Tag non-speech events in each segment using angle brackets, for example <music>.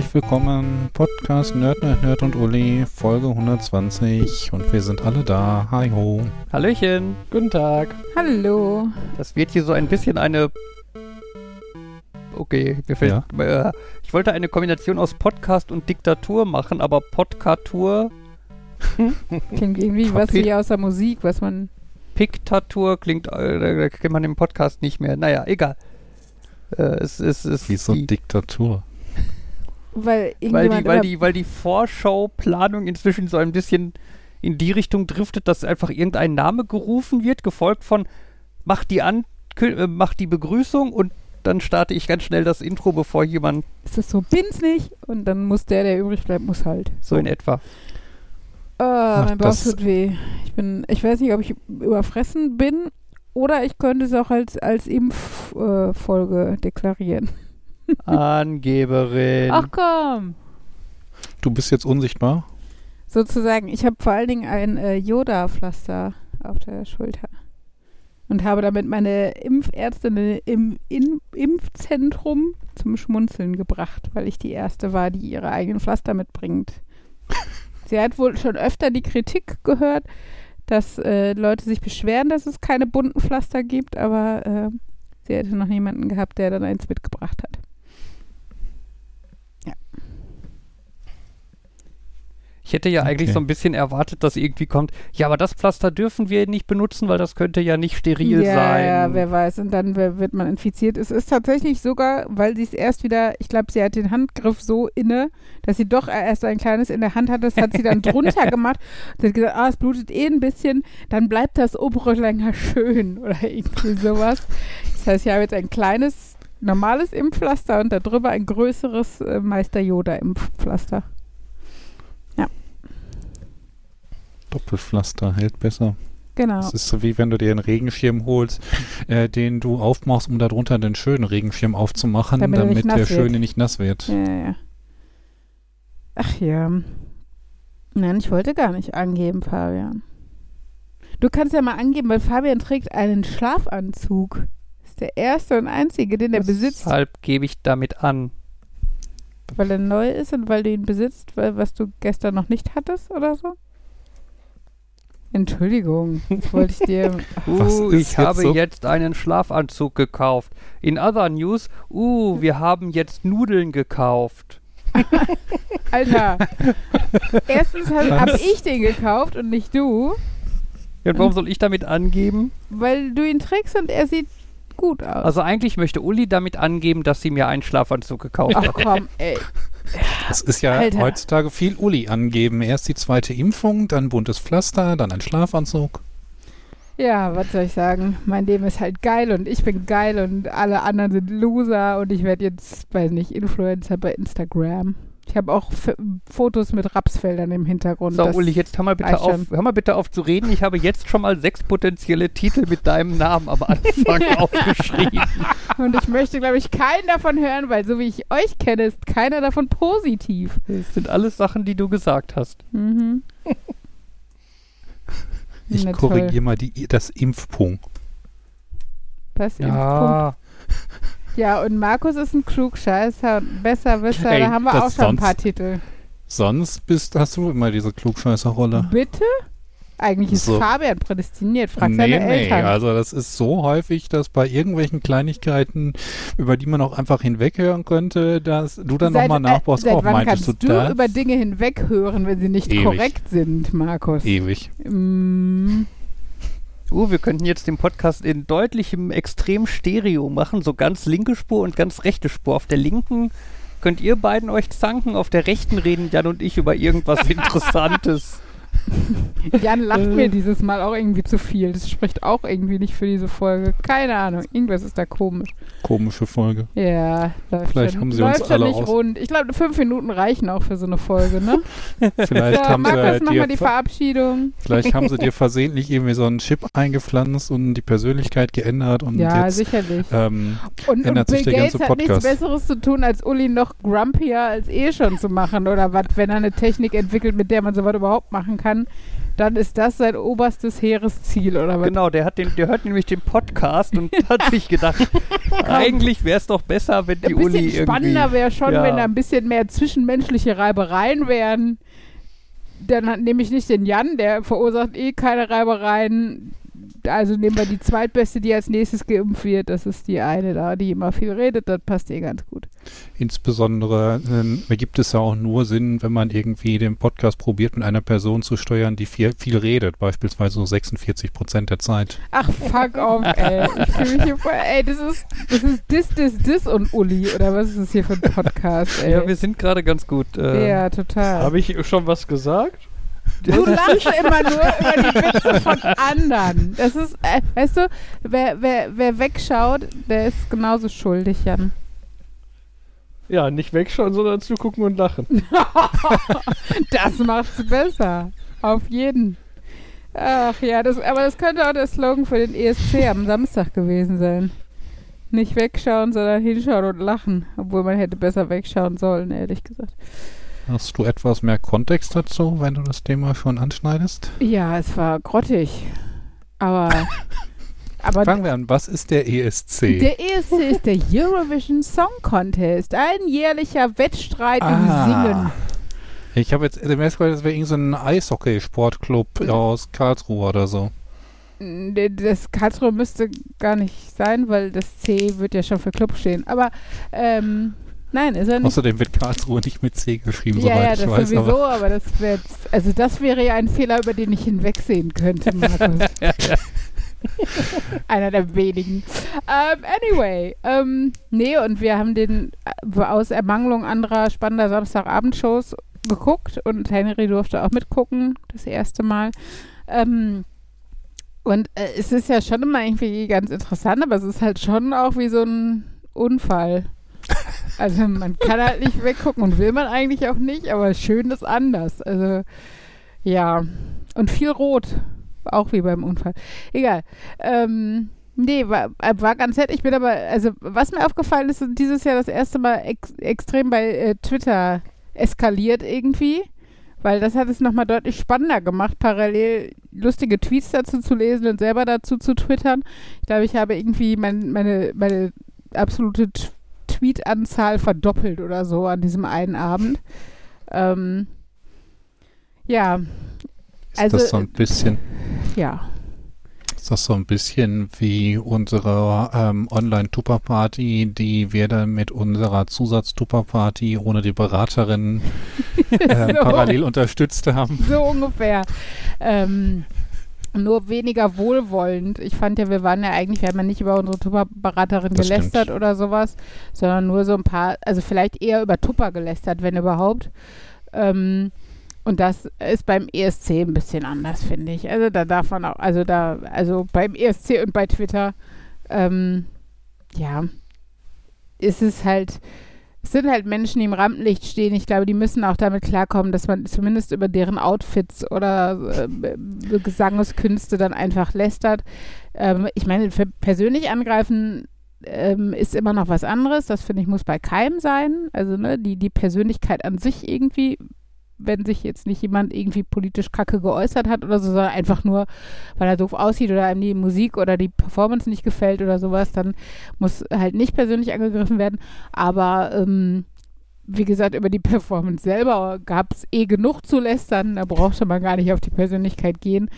herzlich willkommen. Podcast Nerd, Nerd, Nerd und Uli, Folge 120 und wir sind alle da. Hi ho. Hallöchen, guten Tag. Hallo. Das wird hier so ein bisschen eine. Okay, mir fällt. Äh, ich wollte eine Kombination aus Podcast und Diktatur machen, aber Podcatur. <laughs> Klingt irgendwie was wie aus der Musik, was man. Piktatur klingt, äh, da kennt man im Podcast nicht mehr. Naja, egal. Äh, es ist. Es Wieso Diktatur? Weil, weil, die, weil, die, weil die Vorschauplanung inzwischen so ein bisschen in die Richtung driftet, dass einfach irgendein Name gerufen wird, gefolgt von mach die an, äh, mach die Begrüßung und dann starte ich ganz schnell das Intro, bevor jemand. Ist das so, bin's nicht? Und dann muss der, der übrig bleibt, muss halt. So in etwa. Ach, mein Bauch tut weh. Ich bin, ich weiß nicht, ob ich überfressen bin oder ich könnte es auch als, als Impffolge äh, deklarieren. Angeberin. Ach komm. Du bist jetzt unsichtbar? Sozusagen. Ich habe vor allen Dingen ein äh, Yoda-Pflaster auf der Schulter. Und habe damit meine Impfärztin im in Impfzentrum zum Schmunzeln gebracht, weil ich die erste war, die ihre eigenen Pflaster mitbringt. Sie hat wohl schon öfter die Kritik gehört, dass äh, Leute sich beschweren, dass es keine bunten Pflaster gibt, aber äh, sie hätte noch niemanden gehabt, der dann eins mitgebracht hat. Ich hätte ja okay. eigentlich so ein bisschen erwartet, dass irgendwie kommt, ja, aber das Pflaster dürfen wir nicht benutzen, weil das könnte ja nicht steril ja, sein. Ja, wer weiß. Und dann wird man infiziert. Es ist tatsächlich sogar, weil sie es erst wieder, ich glaube, sie hat den Handgriff so inne, dass sie doch erst ein kleines in der Hand hat. Das hat sie dann <laughs> drunter gemacht. Sie hat gesagt, ah, es blutet eh ein bisschen, dann bleibt das obere länger schön <laughs> oder irgendwie sowas. Das heißt, ich habe jetzt ein kleines normales Impfpflaster und darüber ein größeres äh, Meister Yoda Impfpflaster. Doppelpflaster hält besser. Genau. Das ist so wie wenn du dir einen Regenschirm holst, <laughs> äh, den du aufmachst, um darunter den schönen Regenschirm aufzumachen, damit, damit der wird. schöne nicht nass wird. Ja, ja. Ach ja. Nein, ich wollte gar nicht angeben, Fabian. Du kannst ja mal angeben, weil Fabian trägt einen Schlafanzug. Ist der erste und einzige, den er besitzt. Deshalb gebe ich damit an. Weil er neu ist und weil du ihn besitzt, weil, was du gestern noch nicht hattest oder so? Entschuldigung, das wollte ich dir. <laughs> uh, ich habe so? jetzt einen Schlafanzug gekauft. In other news, uh, wir haben jetzt Nudeln gekauft. <laughs> Alter, erstens habe hab ich den gekauft und nicht du. Ja, und warum soll ich damit angeben? Weil du ihn trägst und er sieht gut aus. Also eigentlich möchte Uli damit angeben, dass sie mir einen Schlafanzug gekauft Ach, hat. Ach komm, ey. Das ist ja Alter. heutzutage viel Uli angeben. Erst die zweite Impfung, dann buntes Pflaster, dann ein Schlafanzug. Ja, was soll ich sagen? Mein Leben ist halt geil und ich bin geil und alle anderen sind Loser und ich werde jetzt, weiß nicht, Influencer bei Instagram. Ich habe auch F Fotos mit Rapsfeldern im Hintergrund. So, Uli, jetzt hör mal, bitte auf, hör mal bitte auf zu reden. Ich habe jetzt schon mal sechs potenzielle Titel mit deinem Namen am Anfang <laughs> aufgeschrieben. Und ich möchte, glaube ich, keinen davon hören, weil so wie ich euch kenne, ist keiner davon positiv. Das sind alles Sachen, die du gesagt hast. Mhm. <laughs> Ich korrigiere mal die, das Impfpunkt. Ja. Impfpunkt? Ja, und Markus ist ein Klugscheißer besser Wisser. da haben wir auch schon ein paar Titel. Sonst bist, hast du immer diese Klugscheißer-Rolle. Bitte? Eigentlich ist so. Fabian prädestiniert. Frag nee, seine nee, Eltern. also das ist so häufig, dass bei irgendwelchen Kleinigkeiten, über die man auch einfach hinweghören könnte, dass du dann nochmal nachbaust. Auch wann meintest kannst du, du über Dinge hinweghören, wenn sie nicht Ewig. korrekt sind, Markus? Ewig. Mm. Uh, wir könnten jetzt den Podcast in deutlichem Extrem-Stereo machen, so ganz linke Spur und ganz rechte Spur. Auf der linken könnt ihr beiden euch zanken, auf der rechten reden Jan und ich über irgendwas <laughs> Interessantes. Jan lacht mir dieses Mal auch irgendwie zu viel. Das spricht auch irgendwie nicht für diese Folge. Keine Ahnung. Irgendwas ist da komisch. Komische Folge. Ja, läuft Vielleicht schon, haben sie läuft uns alle nicht aus rund. Ich glaube, fünf Minuten reichen auch für so eine Folge, ne? <laughs> Vielleicht so, haben Markus, sie mach mal die Verabschiedung. Vielleicht haben sie <laughs> dir versehentlich irgendwie so einen Chip eingepflanzt und die Persönlichkeit geändert und ja, jetzt sicherlich. Ähm, und, ändert und sich Bill der Gates ganze Podcast. hat nichts Besseres zu tun, als Uli noch grumpier als eh schon zu machen oder was, wenn er eine Technik entwickelt, mit der man sowas überhaupt machen kann dann ist das sein oberstes Heeresziel, oder was? Genau, der, hat den, der hört nämlich den Podcast und <laughs> hat sich gedacht, eigentlich wäre es doch besser, wenn die Uni irgendwie... spannender wäre schon, ja. wenn da ein bisschen mehr zwischenmenschliche Reibereien wären. Dann nehme ich nicht den Jan, der verursacht eh keine Reibereien also nehmen wir die zweitbeste, die als nächstes geimpft wird. Das ist die eine da, die immer viel redet. Das passt ihr ganz gut. Insbesondere äh, gibt es ja auch nur Sinn, wenn man irgendwie den Podcast probiert, mit einer Person zu steuern, die viel, viel redet. Beispielsweise so 46 Prozent der Zeit. Ach, fuck off, ey. Ich fühle mich hier voll, ey, das ist, das ist Dis, Dis, Dis und Uli. Oder was ist das hier für ein Podcast, ey? Ja, wir sind gerade ganz gut. Äh, ja, total. Habe ich schon was gesagt? Du <laughs> lachst immer nur über die Witze von anderen. Das ist, äh, weißt du, wer, wer, wer wegschaut, der ist genauso schuldig, Jan. Ja, nicht wegschauen, sondern zugucken und lachen. <laughs> das macht's besser. Auf jeden. Ach ja, das, aber das könnte auch der Slogan für den ESC am Samstag gewesen sein. Nicht wegschauen, sondern hinschauen und lachen. Obwohl man hätte besser wegschauen sollen, ehrlich gesagt. Hast du etwas mehr Kontext dazu, wenn du das Thema schon anschneidest? Ja, es war grottig. Aber. <laughs> aber Fangen wir an. Was ist der ESC? Der ESC ist der Eurovision Song Contest. Ein jährlicher Wettstreit ah. im Singen. Ich habe jetzt dem ersten das wäre irgendein so Eishockey-Sportclub aus Karlsruhe oder so. Das Karlsruhe müsste gar nicht sein, weil das C wird ja schon für Club stehen. Aber ähm, Nein, ist er nicht. Außerdem wird Karlsruhe nicht mit C geschrieben, ja, soweit ja, ich weiß. Ja, sowieso, aber, aber das wäre also das wäre ja ein Fehler, über den ich hinwegsehen könnte, Markus. <laughs> Einer der wenigen. Um, ähm, anyway, ähm, nee, und wir haben den äh, aus Ermangelung anderer spannender Samstagabendshows geguckt und Henry durfte auch mitgucken, das erste Mal. Ähm, und äh, es ist ja schon immer irgendwie ganz interessant, aber es ist halt schon auch wie so ein Unfall. Also man kann halt nicht weggucken und will man eigentlich auch nicht, aber schön ist anders. Also ja. Und viel Rot. Auch wie beim Unfall. Egal. Ähm, nee, war, war ganz nett. Ich bin aber, also was mir aufgefallen ist, dieses Jahr das erste Mal ex extrem bei äh, Twitter eskaliert irgendwie. Weil das hat es nochmal deutlich spannender gemacht, parallel lustige Tweets dazu zu lesen und selber dazu zu twittern. Ich glaube, ich habe irgendwie mein, meine, meine absolute Tweet-Anzahl verdoppelt oder so an diesem einen Abend. Ähm, ja. Ist also, das so ein bisschen? Ja. Ist das so ein bisschen wie unsere ähm, Online-Tupper-Party, die wir dann mit unserer Zusatz-Tupper-Party ohne die Beraterin <laughs> äh, so, parallel unterstützt haben? So ungefähr. Ähm, nur weniger wohlwollend. Ich fand ja, wir waren ja eigentlich, wir haben ja nicht über unsere Tupper-Beraterin gelästert stimmt. oder sowas, sondern nur so ein paar, also vielleicht eher über Tupper gelästert, wenn überhaupt. Ähm, und das ist beim ESC ein bisschen anders, finde ich. Also da darf man auch, also da, also beim ESC und bei Twitter, ähm, ja, ist es halt, es sind halt Menschen, die im Rampenlicht stehen. Ich glaube, die müssen auch damit klarkommen, dass man zumindest über deren Outfits oder äh, Gesangskünste dann einfach lästert. Ähm, ich meine, persönlich angreifen ähm, ist immer noch was anderes. Das finde ich muss bei keinem sein. Also ne, die, die Persönlichkeit an sich irgendwie wenn sich jetzt nicht jemand irgendwie politisch kacke geäußert hat oder so, sondern einfach nur, weil er doof aussieht oder einem die Musik oder die Performance nicht gefällt oder sowas, dann muss halt nicht persönlich angegriffen werden. Aber ähm, wie gesagt, über die Performance selber gab es eh genug zu lästern, da brauchte man gar nicht auf die Persönlichkeit gehen.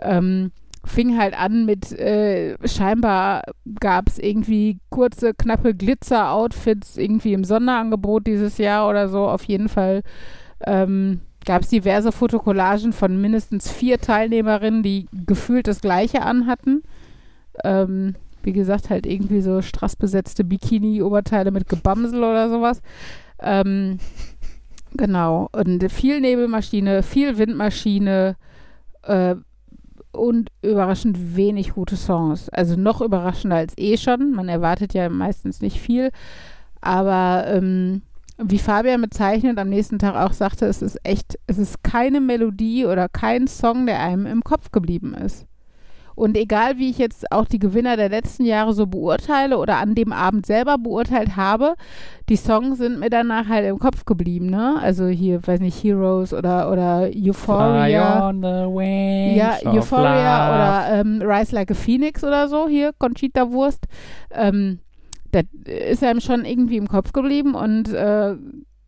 Ähm, fing halt an mit, äh, scheinbar gab es irgendwie kurze, knappe Glitzer-Outfits irgendwie im Sonderangebot dieses Jahr oder so. Auf jeden Fall ähm, gab es diverse Fotokollagen von mindestens vier Teilnehmerinnen, die gefühlt das Gleiche anhatten. Ähm, wie gesagt, halt irgendwie so strassbesetzte Bikini-Oberteile mit Gebamsel oder sowas. Ähm, genau. Und viel Nebelmaschine, viel Windmaschine äh, und überraschend wenig gute Songs. Also noch überraschender als eh schon. Man erwartet ja meistens nicht viel. Aber ähm, wie Fabian bezeichnet, am nächsten Tag auch sagte, es ist echt, es ist keine Melodie oder kein Song, der einem im Kopf geblieben ist. Und egal, wie ich jetzt auch die Gewinner der letzten Jahre so beurteile oder an dem Abend selber beurteilt habe, die Songs sind mir danach halt im Kopf geblieben, ne? Also hier, weiß nicht, Heroes oder, oder Euphoria. On the wings Ja, Euphoria oder ähm, Rise Like a Phoenix oder so, hier, Conchita Wurst. Ähm, das ist einem schon irgendwie im Kopf geblieben und äh,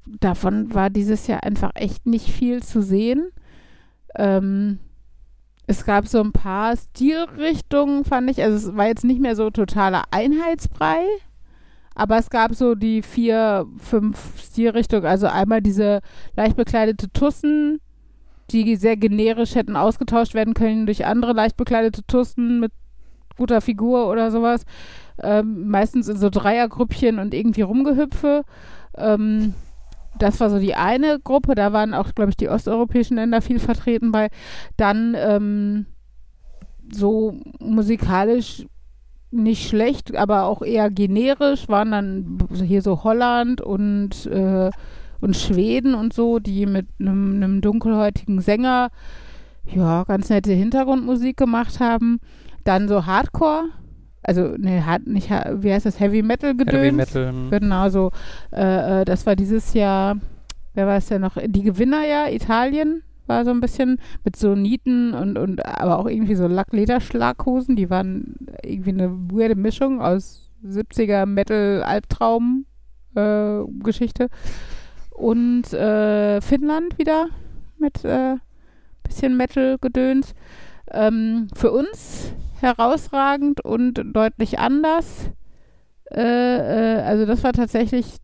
davon war dieses Jahr einfach echt nicht viel zu sehen. Ähm, es gab so ein paar Stilrichtungen, fand ich. Also es war jetzt nicht mehr so totaler Einheitsbrei, aber es gab so die vier, fünf Stilrichtungen. Also einmal diese leicht bekleidete Tussen, die sehr generisch hätten ausgetauscht werden können durch andere leicht bekleidete Tussen mit guter Figur oder sowas. Ähm, meistens in so Dreiergrüppchen und irgendwie Rumgehüpfe. Ähm, das war so die eine Gruppe. Da waren auch, glaube ich, die osteuropäischen Länder viel vertreten bei. Dann ähm, so musikalisch nicht schlecht, aber auch eher generisch waren dann hier so Holland und, äh, und Schweden und so, die mit einem dunkelhäutigen Sänger ja ganz nette Hintergrundmusik gemacht haben. Dann so Hardcore, also ne, hard, nicht, wie heißt das, Heavy Metal Gedöns. Heavy Metal. hm. Genau, so, äh, äh, das war dieses Jahr, wer war es denn noch? Die Gewinner ja, Italien war so ein bisschen mit so Nieten und, und aber auch irgendwie so Lacklederschlaghosen, die waren irgendwie eine weirde Mischung aus 70er Metal-Albtraum äh, Geschichte. Und äh, Finnland wieder mit äh, bisschen Metal-Gedöns. Ähm, für uns herausragend und deutlich anders. Äh, äh, also das war tatsächlich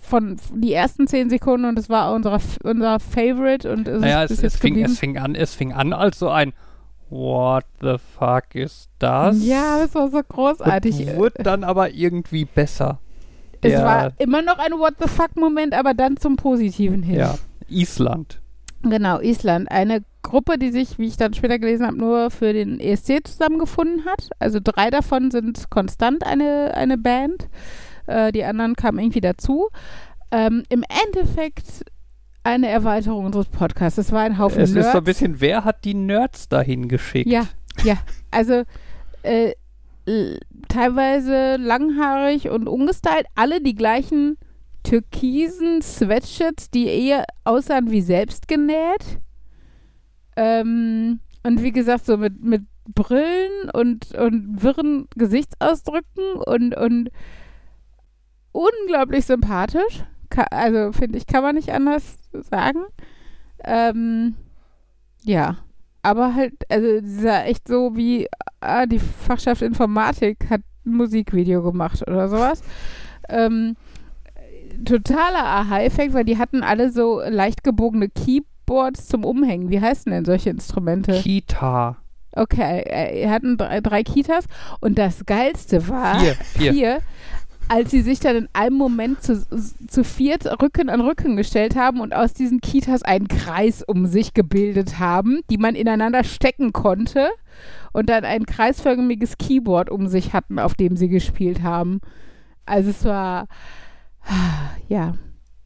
von die ersten zehn Sekunden und das war unser, unser Favorite und es Naja, ist es, es, fing, es fing an, es fing an als so ein What the fuck ist das? Ja, es war so großartig. Und wurde dann aber irgendwie besser. es der- war immer noch ein What the fuck Moment, aber dann zum Positiven hin. Ja, Island. Genau, Island. Eine Gruppe, die sich, wie ich dann später gelesen habe, nur für den ESC zusammengefunden hat. Also drei davon sind konstant eine, eine Band. Äh, die anderen kamen irgendwie dazu. Ähm, Im Endeffekt eine Erweiterung unseres Podcasts. Es war ein Haufen Es Nerds. ist so ein bisschen, wer hat die Nerds dahin geschickt? Ja, ja. Also äh, teilweise langhaarig und ungestylt. Alle die gleichen türkisen Sweatshirts, die eher aussahen wie selbst genäht. Ähm, und wie gesagt, so mit, mit Brillen und, und wirren Gesichtsausdrücken und, und unglaublich sympathisch. Ka also finde ich, kann man nicht anders sagen. Ähm, ja, aber halt, also dieser echt so wie, ah, die Fachschaft Informatik hat ein Musikvideo gemacht oder sowas. Ähm, totaler Aha-Effekt, weil die hatten alle so leicht gebogene Keyboards zum Umhängen. Wie heißen denn solche Instrumente? Kita. Okay, äh, er hatten drei, drei Kitas und das Geilste war Vier, vier. vier, als sie sich dann in einem Moment zu, zu viert Rücken an Rücken gestellt haben und aus diesen Kitas einen Kreis um sich gebildet haben, die man ineinander stecken konnte und dann ein kreisförmiges Keyboard um sich hatten, auf dem sie gespielt haben. Also es war, ja,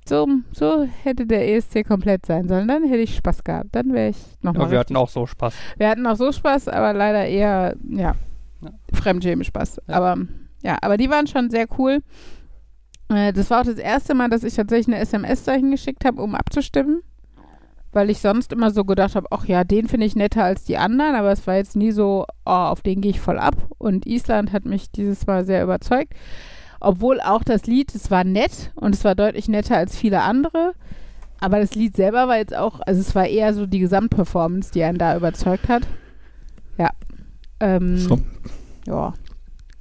so, so hätte der ESC komplett sein sollen. Dann hätte ich Spaß gehabt. Dann wäre ich nochmal. Ja, wir hatten auch so Spaß. Wir hatten auch so Spaß, aber leider eher, ja, Ja. Fremdschämen-Spaß. Ja. Aber ja, aber die waren schon sehr cool. Äh, das war auch das erste Mal, dass ich tatsächlich eine SMS dahin geschickt habe, um abzustimmen. Weil ich sonst immer so gedacht habe, ach ja, den finde ich netter als die anderen, aber es war jetzt nie so, oh, auf den gehe ich voll ab. Und Island hat mich dieses Mal sehr überzeugt. Obwohl auch das Lied, es war nett und es war deutlich netter als viele andere. Aber das Lied selber war jetzt auch, also es war eher so die Gesamtperformance, die einen da überzeugt hat. Ja. Ähm, So, Ja.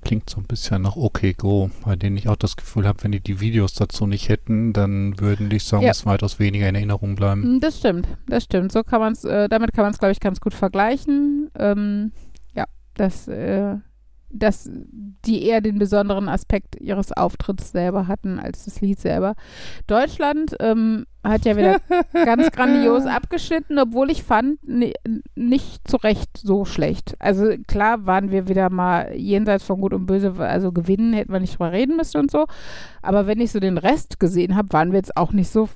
klingt so ein bisschen nach OK Go, bei denen ich auch das Gefühl habe, wenn die die Videos dazu nicht hätten, dann würden die Songs weitaus weniger in Erinnerung bleiben. Mm, Das stimmt, das stimmt. So kann man es, äh, damit kann man es, glaube ich, ganz gut vergleichen. Ähm, ja, dass, äh, dass die eher den besonderen Aspekt ihres Auftritts selber hatten als das Lied selber. Deutschland ähm, hat ja wieder <laughs> ganz grandios abgeschnitten, obwohl ich fand, ni- nicht zu Recht so schlecht. Also klar waren wir wieder mal jenseits von Gut und Böse, also gewinnen hätten wir nicht drüber reden müssen und so. Aber wenn ich so den Rest gesehen habe, waren wir jetzt auch nicht so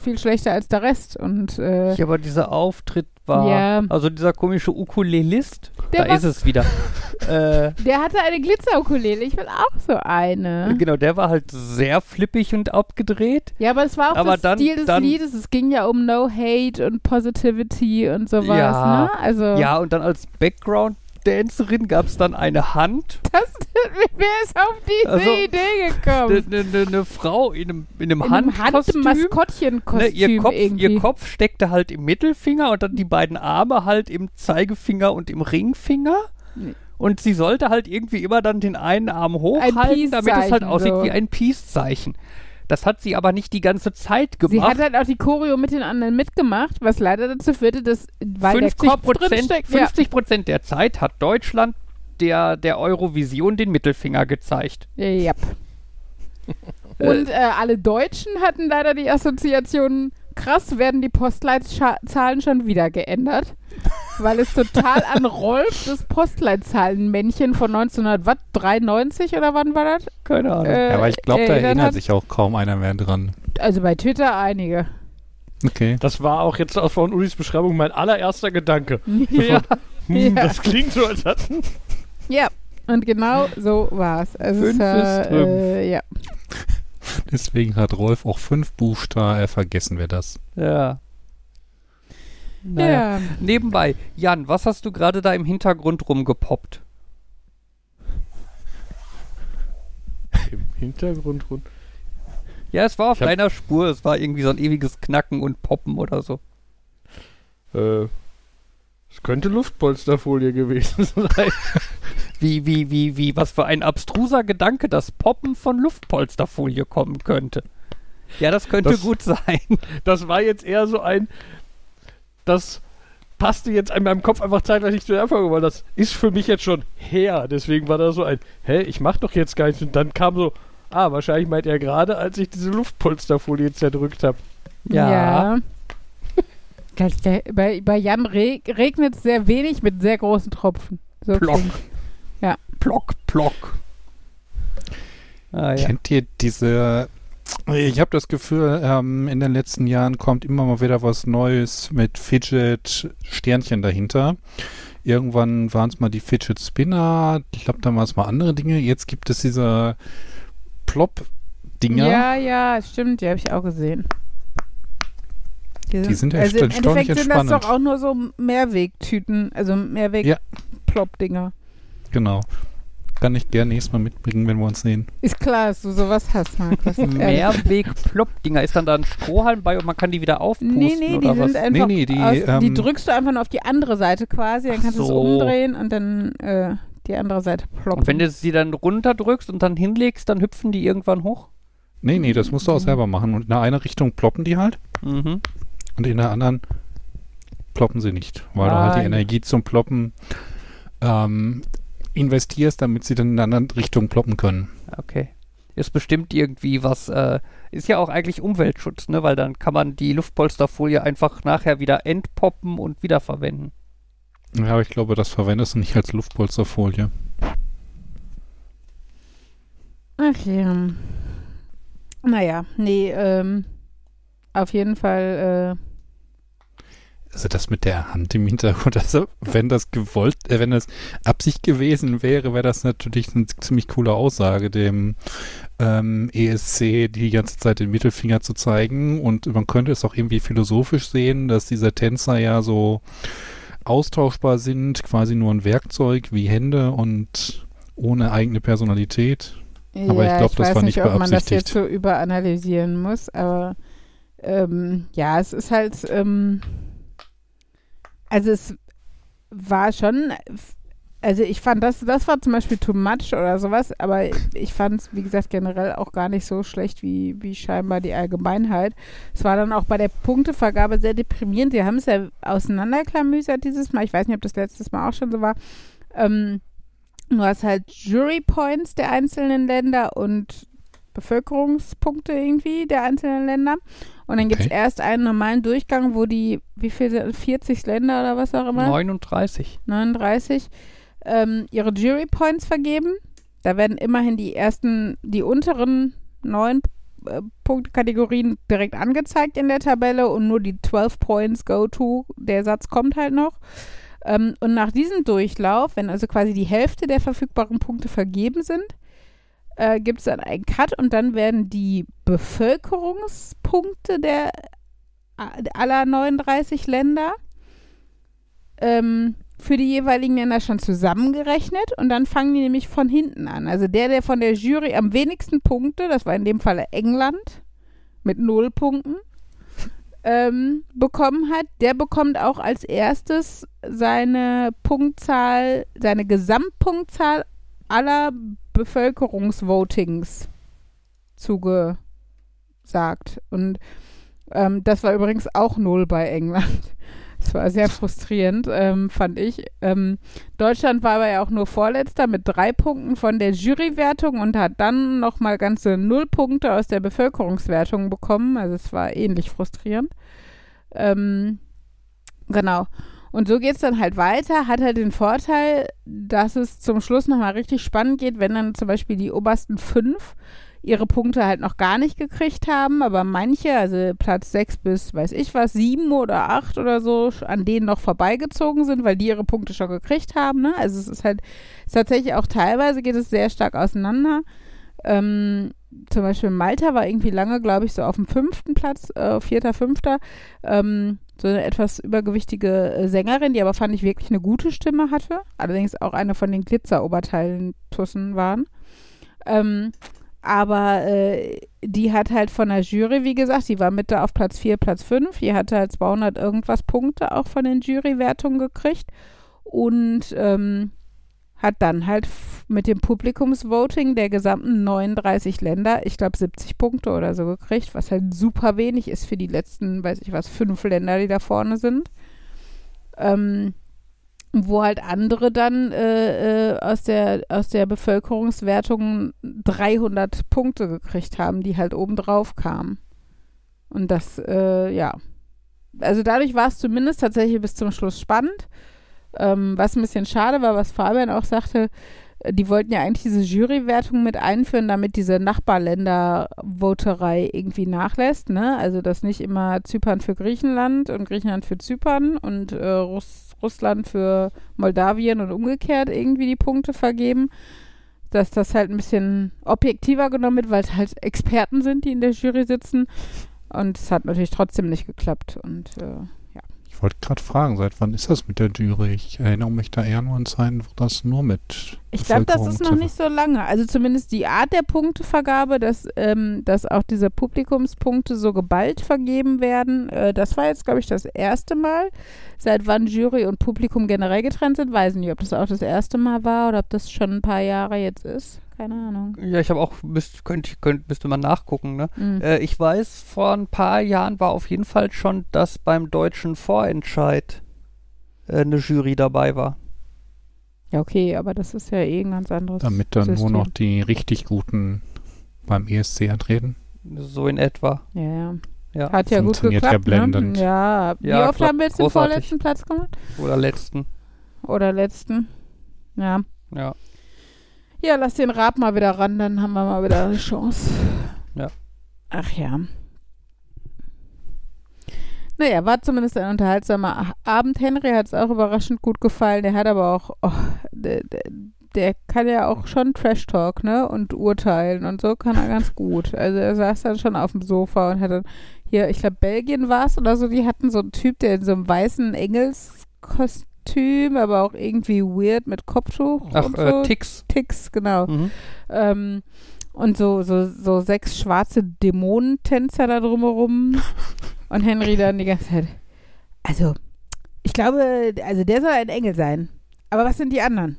viel schlechter als der Rest. Und äh, Ja, aber dieser Auftritt war. Ja. Also dieser komische Ukulelist. Da war- ist es wieder. <laughs> äh, der hatte eine Glitzerukulele. Ich will auch so eine. genau, der war halt sehr flippig und abgedreht. Ja, aber es war auch Aber das dann- Stil des dann- Liedes. Es ging ja um No Hate und Positivity und sowas, Ja. ne? Also, Ja, und dann als Background-Dancerin gab es dann eine Hand. das, <laughs> wer ist auf diese Also, Idee Eine gekommen? ne, ne, ne Frau in einem, in einem In. Handmaskottchenkostüm Ne, ihr, Kopf, irgendwie. ihr Kopf steckte halt im Mittelfinger und dann die beiden Arme halt im Zeigefinger und im Ringfinger. Nee. Und sie sollte halt irgendwie immer dann den einen Arm hochhalten, damit es halt aussieht so. wie ein Peace-Zeichen. Das hat sie aber nicht die ganze Zeit Sie gemacht. hat halt auch die Choreo mit den anderen mitgemacht, was leider dazu führte, dass weil der 50 Kopf Prozent, drinsteckt, ja. 50 Prozent der Zeit hat Deutschland der, der Eurovision den Mittelfinger gezeigt. Ja. Und äh, alle Deutschen hatten leider die Assoziation, krass, werden die Postleitzahlen schon wieder geändert. Weil es total an Rolf, das Postleitzahlenmännchen von 1993 oder wann war das? Keine Ahnung. Äh, Ja, aber ich glaube, da erinnert hat. sich auch kaum einer mehr dran. Also bei Twitter einige. Okay. Das war auch jetzt aus von Ulis Beschreibung mein allererster Gedanke. <laughs> ja. Hm, Ja. Das klingt so, als hatten. ja, und genau so war es. Also Fünf ist Trümpf. äh, ja. <laughs> Deswegen hat Rolf auch fünf Buchstaben. Äh, vergessen wir das. ja. Naja. ja. Nebenbei, Jan, was hast du gerade da im Hintergrund rumgepoppt? Im Hintergrund rund. Ja, es war auf deiner Spur. Es war irgendwie so ein ewiges Knacken und Poppen oder so. Äh, es könnte Luftpolsterfolie gewesen <laughs> sein. Wie, wie, wie, wie, was für ein abstruser Gedanke, dass Poppen von Luftpolsterfolie kommen könnte. Ja, das könnte Das- gut sein. Das war jetzt eher so ein. Das passte jetzt in meinem Kopf einfach zeitgleich nicht zu der Anfang, weil das ist für mich jetzt schon her. Deswegen war da so ein, hä, ich mach doch jetzt gar nichts. Und dann kam so, ah, wahrscheinlich meint er gerade, als ich diese Luftpolsterfolie zerdrückt habe. Ja. <laughs> Der- Bei, bei Jan re regnet es sehr wenig mit sehr großen Tropfen. So Plock. klingt- Plock, plock. Ah, ja. Kennt ihr diese... Ich habe das Gefühl, ähm, in den letzten Jahren kommt immer mal wieder was Neues mit Fidget-Sternchen dahinter. Irgendwann waren es mal die Fidget Spinner, ich glaube, dann waren es mal andere Dinge. Jetzt gibt es diese Plop-Dinger. Ja, ja, stimmt, die habe ich auch gesehen. Die sind ja also im Endeffekt sind das entspannend. doch auch nur so Mehrwegtüten, also Ja. Mehrweg-Plop-Dinger. Genau. Kann ich gerne nächstes Mal mitbringen, wenn wir uns sehen. Ist klar, dass du sowas hast, Markus. <laughs> Mehrweg-Plopp-Dinger. Ist dann da ein Strohhalm bei und man kann die wieder aufpusten Nee, nee, die was? sind einfach. Nee, nee, die, aus, die ähm, drückst du einfach nur auf die andere Seite quasi, dann kannst du es so. umdrehen und dann äh, die andere Seite ploppen. Und wenn du sie dann runterdrückst und dann hinlegst, dann hüpfen die irgendwann hoch? Nee, nee, das musst du auch selber machen. Und in der einen Richtung ploppen die halt Mhm. und in der anderen ploppen sie nicht, weil du Ah, halt die ja. Energie zum Ploppen ähm, investierst, damit sie dann in der anderen Richtung ploppen können. Okay. Ist bestimmt irgendwie was, äh, ist ja auch eigentlich Umweltschutz, ne? Weil dann kann man die Luftpolsterfolie einfach nachher wieder entpoppen und wiederverwenden. Ja, aber ich glaube, das verwendest du nicht als Luftpolsterfolie. Ach ja. Naja, nee, ähm, auf jeden Fall, Also das mit der Hand im Hintergrund, also wenn das gewollt, äh, wenn das Absicht gewesen wäre, wäre das natürlich eine ziemlich coole Aussage, dem ähm, ESC die ganze Zeit den Mittelfinger zu zeigen und man könnte es auch irgendwie philosophisch sehen, dass diese Tänzer ja so austauschbar sind, quasi nur ein Werkzeug wie Hände und ohne eigene Personalität. äh, Aber ich ja, glaub, das weiß war nicht, nicht ob man das jetzt so überanalysieren muss, aber ähm, ja, es ist halt, ähm, also es war schon, also ich fand das, das war zum Beispiel too much oder sowas, aber ich fand es, wie gesagt, generell auch gar nicht so schlecht wie, wie scheinbar die Allgemeinheit. Es war dann auch bei der Punktevergabe sehr deprimierend. Die haben es ja auseinanderklamüsert dieses Mal. Ich weiß nicht, ob das letztes Mal auch schon so war. Ähm, du hast halt Jury Points der einzelnen Länder und Bevölkerungspunkte irgendwie der einzelnen Länder. Und dann gibt es Okay. erst einen normalen Durchgang, wo die, wie viele, 40 Länder oder was auch immer? 39. 39, ähm, ihre Jury Points vergeben. Da werden immerhin die ersten, die unteren neun äh, Punktkategorien direkt angezeigt in der Tabelle und nur die 12 Points go to, der Satz kommt halt noch. Ähm, und nach diesem Durchlauf, wenn also quasi die Hälfte der verfügbaren Punkte vergeben sind, äh, gibt es dann einen Cut und dann werden die Bevölkerungspunkte der aller 39 Länder ähm, für die jeweiligen Länder schon zusammengerechnet und dann fangen die nämlich von hinten an. Also der, der von der Jury am wenigsten Punkte, das war in dem Fall England mit null Punkten, ähm, bekommen hat, der bekommt auch als erstes seine Punktzahl, seine Gesamtpunktzahl aller Bevölkerungsvotings zugesagt. Und ähm, das war übrigens auch null bei England. <laughs> Das war sehr frustrierend, ähm, fand ich. Ähm, Deutschland war aber ja auch nur Vorletzter mit drei Punkten von der Jurywertung und hat dann nochmal ganze null Punkte aus der Bevölkerungswertung bekommen. Also es war ähnlich frustrierend. Ähm, genau. Und so geht es dann halt weiter, hat halt den Vorteil, dass es zum Schluss nochmal richtig spannend geht, wenn dann zum Beispiel die obersten fünf ihre Punkte halt noch gar nicht gekriegt haben, aber manche, also Platz 6 bis, weiß ich was, 7 oder 8 oder so, an denen noch vorbeigezogen sind, weil die ihre Punkte schon gekriegt haben. Ne? Also es ist halt ist tatsächlich auch teilweise geht es sehr stark auseinander. Ähm, zum Beispiel Malta war irgendwie lange, glaube ich, so auf dem fünften Platz, äh, vierter, fünfter. Ähm, so eine etwas übergewichtige äh, Sängerin, die aber fand ich wirklich eine gute Stimme hatte. Allerdings auch eine von den Glitzeroberteilen Tussen waren. Ähm, aber äh, die hat halt von der Jury, wie gesagt, die war Mitte auf Platz 4, Platz 5. Die hatte halt 200 irgendwas Punkte auch von den Jurywertungen gekriegt. Und ähm, hat dann halt mit dem Publikumsvoting der gesamten 39 Länder, ich glaube 70 Punkte oder so gekriegt, was halt super wenig ist für die letzten, weiß ich was, fünf Länder, die da vorne sind. Ähm, wo halt andere dann äh, äh, aus, der, aus der Bevölkerungswertung 300 Punkte gekriegt haben, die halt obendrauf kamen. Und das, äh, ja. Also dadurch war es zumindest tatsächlich bis zum Schluss spannend. Ähm, was ein bisschen schade war, was Fabian auch sagte, die wollten ja eigentlich diese Jurywertung mit einführen, damit diese Nachbarländer-Voterei irgendwie nachlässt. Ne? Also, dass nicht immer Zypern für Griechenland und Griechenland für Zypern und äh, Russ Russland für Moldawien und umgekehrt irgendwie die Punkte vergeben. Dass das halt ein bisschen objektiver genommen wird, weil es halt Experten sind, die in der Jury sitzen. Und es hat natürlich trotzdem nicht geklappt. Und äh, wollte gerade fragen, seit wann ist das mit der Jury? Ich erinnere mich da eher nur an Zeiten, wo das nur mit. Ich glaube, das ist noch nicht so lange. Also zumindest die Art der Punktevergabe, dass, ähm, dass auch diese Publikumspunkte so geballt vergeben werden, äh, das war jetzt, glaube ich, das erste Mal. Seit wann Jury und Publikum generell getrennt sind, weiß ich nicht, ob das auch das erste Mal war oder ob das schon ein paar Jahre jetzt ist keine Ahnung. Ja, ich habe auch, müsst, könnt, könnt, müsste man nachgucken, ne? Mhm. Äh, ich weiß, vor ein paar Jahren war auf jeden Fall schon, dass beim deutschen Vorentscheid äh, eine Jury dabei war. Ja, okay, aber das ist ja eh ein ganz anderes Damit dann System. nur noch die richtig Guten beim ESC antreten? So in etwa. Ja, ja. Ja. Hat ja gut geklappt. Ja, blendend. Ne? Ja. Wie ja, oft haben wir jetzt den vorletzten Platz gemacht? Oder letzten. Oder letzten. Ja. Ja. Ja, lass den Rad mal wieder ran, dann haben wir mal wieder eine Chance. Ja. Ach ja. Naja, war zumindest ein unterhaltsamer Abend. Henry hat es auch überraschend gut gefallen. Der hat aber auch, oh, der, der, kann ja auch schon Trash Talk, ne? Und urteilen und so kann er ganz gut. Also er saß dann schon auf dem Sofa und hat dann hier, ich glaube, Belgien war es oder so, die hatten so einen Typ, der in so einem weißen Engelskostüm Kostüm, aber auch irgendwie weird mit Kopftuch. Ach, und äh, so. äh, Ticks. Ticks, genau. Mhm. Ähm, und so, so, so sechs schwarze Dämonentänzer da drumherum. <laughs> und Henry dann die ganze Zeit. Also, ich glaube, also der soll ein Engel sein. Aber was sind die anderen?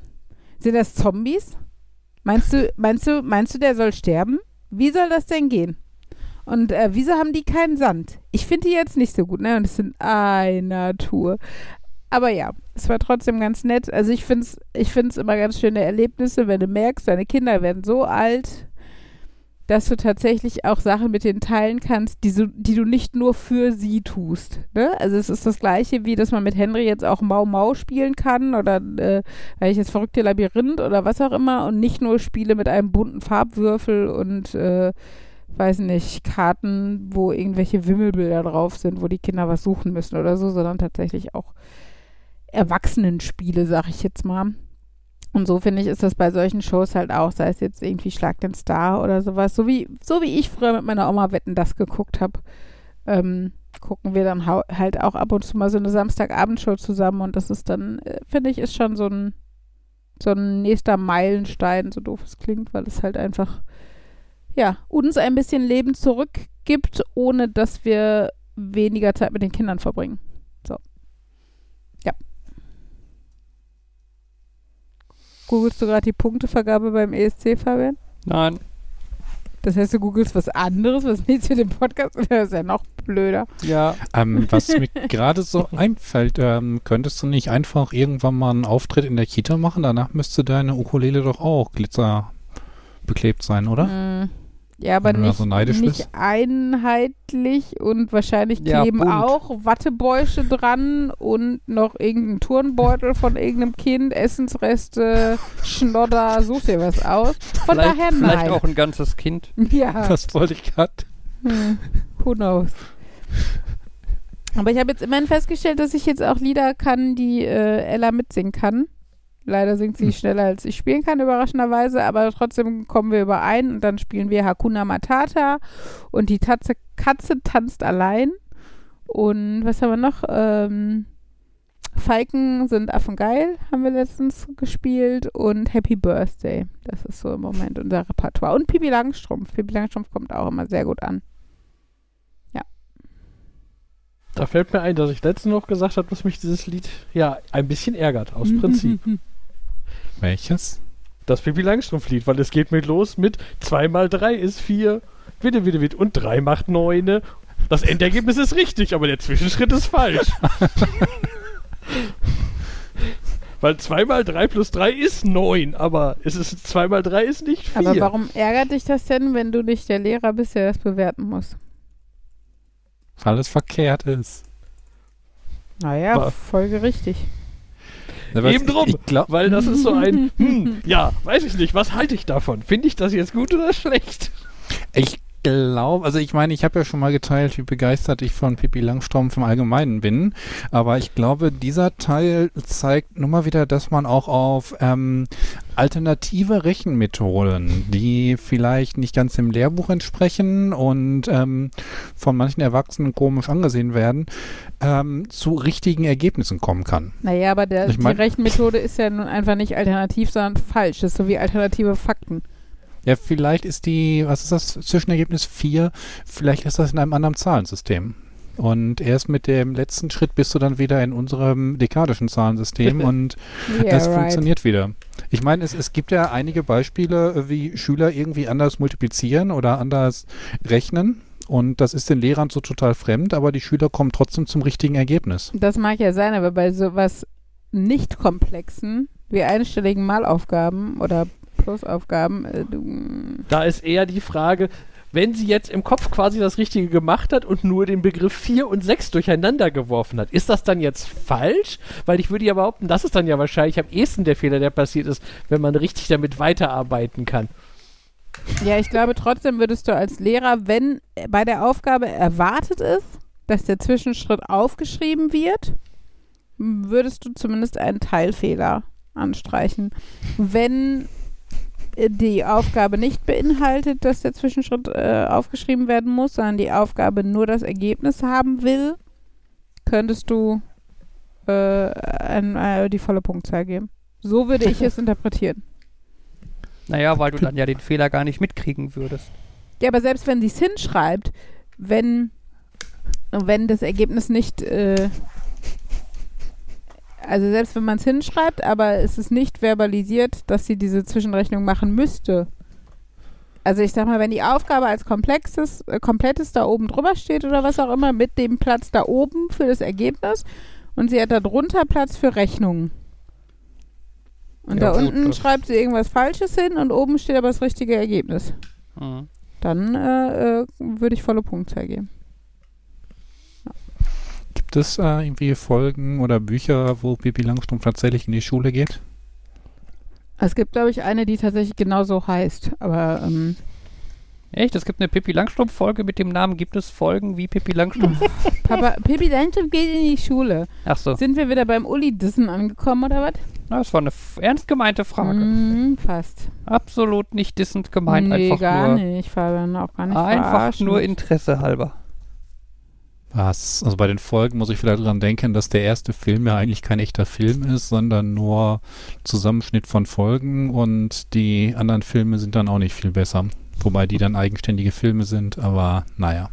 Sind das Zombies? Meinst du, meinst du, meinst du, der soll sterben? Wie soll das denn gehen? Und äh, wieso haben die keinen Sand? Ich finde die jetzt nicht so gut, ne? Und es sind einer Tour. Aber ja, es war trotzdem ganz nett. Also ich finde es ich find's immer ganz schöne Erlebnisse, wenn du merkst, deine Kinder werden so alt, dass du tatsächlich auch Sachen mit denen teilen kannst, die, so, die du nicht nur für sie tust. Ne? Also es ist das gleiche, wie dass man mit Henry jetzt auch Mau Mau spielen kann oder äh, jetzt verrückte Labyrinth oder was auch immer und nicht nur Spiele mit einem bunten Farbwürfel und äh, weiß nicht, Karten, wo irgendwelche Wimmelbilder drauf sind, wo die Kinder was suchen müssen oder so, sondern tatsächlich auch Erwachsenenspiele, sag ich jetzt mal. Und so finde ich, ist das bei solchen Shows halt auch, sei es jetzt irgendwie Schlag den Star oder sowas, so wie, so wie ich früher mit meiner Oma Wetten das geguckt habe, ähm, gucken wir dann halt auch ab und zu mal so eine Samstagabendshow zusammen und das ist dann, äh, finde ich, ist schon so ein, so ein nächster Meilenstein, so doof es klingt, weil es halt einfach, ja, uns ein bisschen Leben zurückgibt, ohne dass wir weniger Zeit mit den Kindern verbringen. So. Ja. Googlest du gerade die Punktevergabe beim ESC, Fabian? Nein. Das heißt, du googelst was anderes, was nichts mit dem Podcast Das ist ja noch blöder. Ja. Ähm, was mir gerade so <laughs> einfällt, ähm, könntest du nicht einfach irgendwann mal einen Auftritt in der Kita machen? Danach müsste deine Ukulele doch auch Glitzer beklebt sein, oder? Mm. Ja, aber nicht, so nicht einheitlich und wahrscheinlich kleben ja, auch Wattebäusche dran und noch irgendein Turnbeutel von irgendeinem Kind, Essensreste, <laughs> Schnodder, such dir was aus. Von vielleicht, daher nein. Vielleicht auch ein ganzes Kind. Ja. <laughs> Das wollte ich gerade. Hm. Who knows? Aber ich habe jetzt immerhin festgestellt, dass ich jetzt auch Lieder kann, die äh, Ella mitsingen kann. Leider singt sie hm. schneller, als ich spielen kann, überraschenderweise, aber trotzdem kommen wir überein und dann spielen wir Hakuna Matata und die Tatze, Katze tanzt allein. Und was haben wir noch? Ähm, Falken sind Affengeil, haben wir letztens gespielt und Happy Birthday. Das ist so im Moment unser Repertoire. Und Pipi Langstrumpf. Pipi Langstrumpf kommt auch immer sehr gut an. Ja. Da fällt mir ein, dass ich letztens noch gesagt habe, dass mich dieses Lied ja ein bisschen ärgert, aus <laughs> Prinzip. Welches? Das Pippi Langstrumpf-Lied, weil es geht mit los mit 2 mal 3 ist 4, bitte, bitte, bitte, und 3 macht 9. Das Endergebnis ist richtig, aber der Zwischenschritt ist falsch. <laughs> Weil 2 mal 3 plus 3 ist 9, aber es ist 2 mal 3 ist nicht 4. Aber warum ärgert dich das denn, wenn du nicht der Lehrer bist, der das bewerten muss? Weil es verkehrt ist. Naja, folgerichtig. Na, Eben drum, glaub, weil das ist so ein, hm, <laughs> ja, weiß ich nicht, was halte ich davon? Finde ich das jetzt gut oder schlecht? Ich glaube, also ich meine, ich habe ja schon mal geteilt, wie begeistert ich von Pippi Langstrumpf im Allgemeinen bin, aber ich glaube, dieser Teil zeigt nur mal wieder, dass man auch auf ähm, alternative Rechenmethoden, die vielleicht nicht ganz dem Lehrbuch entsprechen und ähm, von manchen Erwachsenen komisch angesehen werden, ähm, zu richtigen Ergebnissen kommen kann. Naja, aber der, ich mein, die Rechenmethode ist ja nun einfach nicht alternativ, sondern falsch. Das ist so wie alternative Fakten. Ja, vielleicht ist die, was ist das, Zwischenergebnis 4, vielleicht ist das in einem anderen Zahlensystem. Und erst mit dem letzten Schritt bist du dann wieder in unserem dekadischen Zahlensystem <laughs> und yeah, das right. funktioniert wieder. Ich meine, es, es gibt ja einige Beispiele, wie Schüler irgendwie anders multiplizieren oder anders rechnen. Und das ist den Lehrern so total fremd, aber die Schüler kommen trotzdem zum richtigen Ergebnis. Das mag ja sein, aber bei sowas nicht komplexen wie einstelligen Malaufgaben oder Plusaufgaben. Äh, da ist eher die Frage, wenn sie jetzt im Kopf quasi das Richtige gemacht hat und nur den Begriff 4 und 6 durcheinander geworfen hat, ist das dann jetzt falsch? Weil ich würde ja behaupten, das ist dann ja wahrscheinlich am ehesten der Fehler, der passiert ist, wenn man richtig damit weiterarbeiten kann. Ja, ich glaube trotzdem würdest du als Lehrer, wenn bei der Aufgabe erwartet ist, dass der Zwischenschritt aufgeschrieben wird, würdest du zumindest einen Teilfehler anstreichen. Wenn die Aufgabe nicht beinhaltet, dass der Zwischenschritt äh, aufgeschrieben werden muss, sondern die Aufgabe nur das Ergebnis haben will, könntest du äh, ein, äh, die volle Punktzahl geben. So würde ich es <laughs> interpretieren. Naja, weil du dann ja den Fehler gar nicht mitkriegen würdest. Ja, aber selbst wenn sie es hinschreibt, wenn, wenn das Ergebnis nicht äh, also selbst wenn man es hinschreibt, aber es ist nicht verbalisiert, dass sie diese Zwischenrechnung machen müsste. Also ich sag mal, wenn die Aufgabe als komplexes, äh, komplettes da oben drüber steht oder was auch immer, mit dem Platz da oben für das Ergebnis und sie hat da drunter Platz für Rechnungen. Und ja, da gut, unten schreibt sie irgendwas Falsches hin und oben steht aber das richtige Ergebnis. Mhm. Dann äh, äh, würde ich volle Punktzahl geben. Gibt es äh, irgendwie Folgen oder Bücher, wo Pippi Langstrumpf tatsächlich in die Schule geht? Es gibt, glaube ich, eine, die tatsächlich genauso heißt, aber ähm, Echt? Es gibt eine Pippi Langstrumpf-Folge mit dem Namen Gibt es Folgen wie Pippi Langstrumpf? <laughs> Papa, Pippi Langstrumpf geht in die Schule. Ach so. Sind wir wieder beim Uli-Dissen angekommen oder was? Na, Das war eine ernst gemeinte Frage. Mm, fast. Absolut nicht dissend gemeint. nee, einfach gar nur, nicht, Fabian, auch gar nicht Einfach verarschen. nur Interesse halber. Was? Also bei den Folgen muss ich vielleicht dran denken, dass der erste Film ja eigentlich kein echter Film ist, sondern nur Zusammenschnitt von Folgen und die anderen Filme sind dann auch nicht viel besser. Wobei die dann eigenständige Filme sind, aber naja.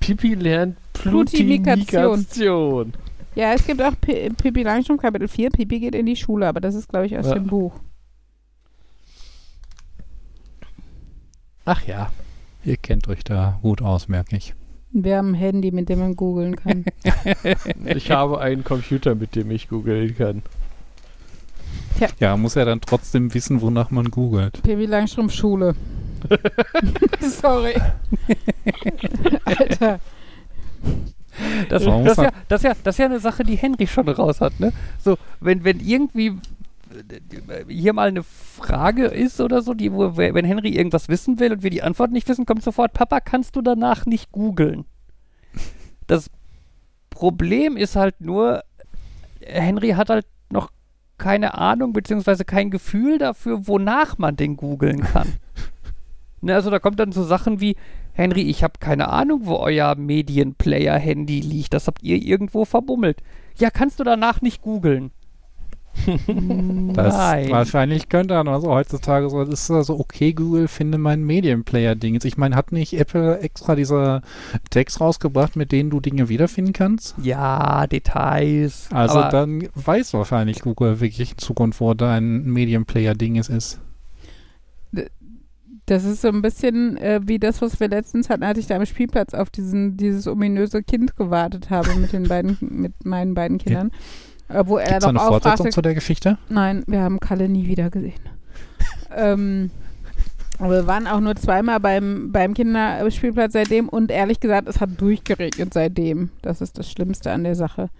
Pipi lernt Plutimikation. Ja, es gibt auch P Pippi Langstrumpf Kapitel 4. Pippi geht in die Schule, aber das ist, glaube ich, aus Ja. dem Buch. Ach ja. Ihr kennt euch da gut aus, merke ich. Wir haben ein Handy, mit dem man googeln kann. <laughs> Ich habe einen Computer, mit dem ich googeln kann. Ja, muss ja dann trotzdem wissen, wonach man googelt. Pippi Langstrumpf Schule. <laughs> Sorry. Alter. Das, Warum das, ist ja, das, ist ja, das ist ja eine Sache, die Henry schon raus hat, ne? So, wenn, wenn irgendwie hier mal eine Frage ist oder so, die, wo, wenn Henry irgendwas wissen will und wir die Antwort nicht wissen, kommt sofort, Papa, kannst du danach nicht googeln? Das Problem ist halt nur, Henry hat halt noch keine Ahnung beziehungsweise kein Gefühl dafür, wonach man den googeln kann. <laughs> ne, also da kommt dann so Sachen wie, Henry, ich habe keine Ahnung, wo euer Medienplayer-Handy liegt. Das habt ihr irgendwo verbummelt. Ja, kannst du danach nicht googeln? Das Nein. wahrscheinlich könnte er also heutzutage so, das ist also okay, Google, finde mein Medienplayer-Ding. Ich meine, hat nicht Apple extra diese Tags rausgebracht, mit denen du Dinge wiederfinden kannst? Ja, Details. Also aber dann weiß wahrscheinlich Google wirklich in Zukunft, wo dein Medienplayer-Ding es ist. Das ist so ein bisschen äh, wie das, was wir letztens hatten, als ich da am Spielplatz auf diesen, dieses ominöse Kind gewartet habe mit den beiden, mit meinen beiden Kindern. Äh, wo er Gibt es doch eine Fortsetzung fragte, zu der Geschichte? Nein, wir haben Kalle nie wieder gesehen. ähm, wir waren auch nur zweimal beim, beim Kinderspielplatz seitdem und ehrlich gesagt, es hat durchgeregnet seitdem. Das ist das Schlimmste an der Sache.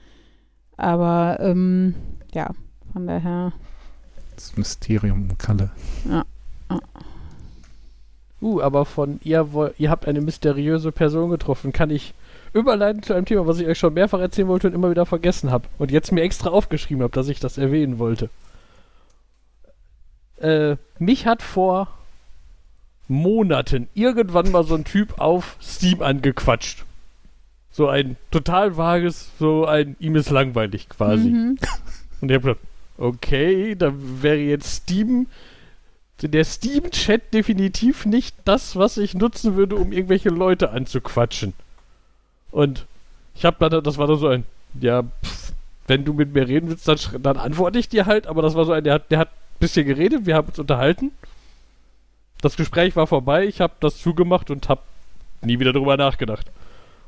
Aber ähm, ja, von daher. Das Mysterium um Kalle. Uh, aber von ihr, ihr habt eine mysteriöse Person getroffen, kann ich überleiten zu einem Thema, was ich euch schon mehrfach erzählen wollte und immer wieder vergessen habe. Und jetzt mir extra aufgeschrieben habe, dass ich das erwähnen wollte. Äh, mich hat vor Monaten irgendwann mal so ein Typ auf Steam angequatscht. So ein total vages, so ein ihm ist langweilig quasi. Mhm. <laughs> Und ich habe gedacht, okay, da wäre jetzt Steam, der Steam-Chat definitiv nicht das, was ich nutzen würde, um irgendwelche Leute anzuquatschen. Und ich habe dann, das war dann so ein, ja, pff, wenn du mit mir reden willst, dann, dann antworte ich dir halt, aber das war so ein, der hat, der hat ein bisschen geredet, wir haben uns unterhalten. Das Gespräch war vorbei, ich habe das zugemacht und habe nie wieder drüber nachgedacht.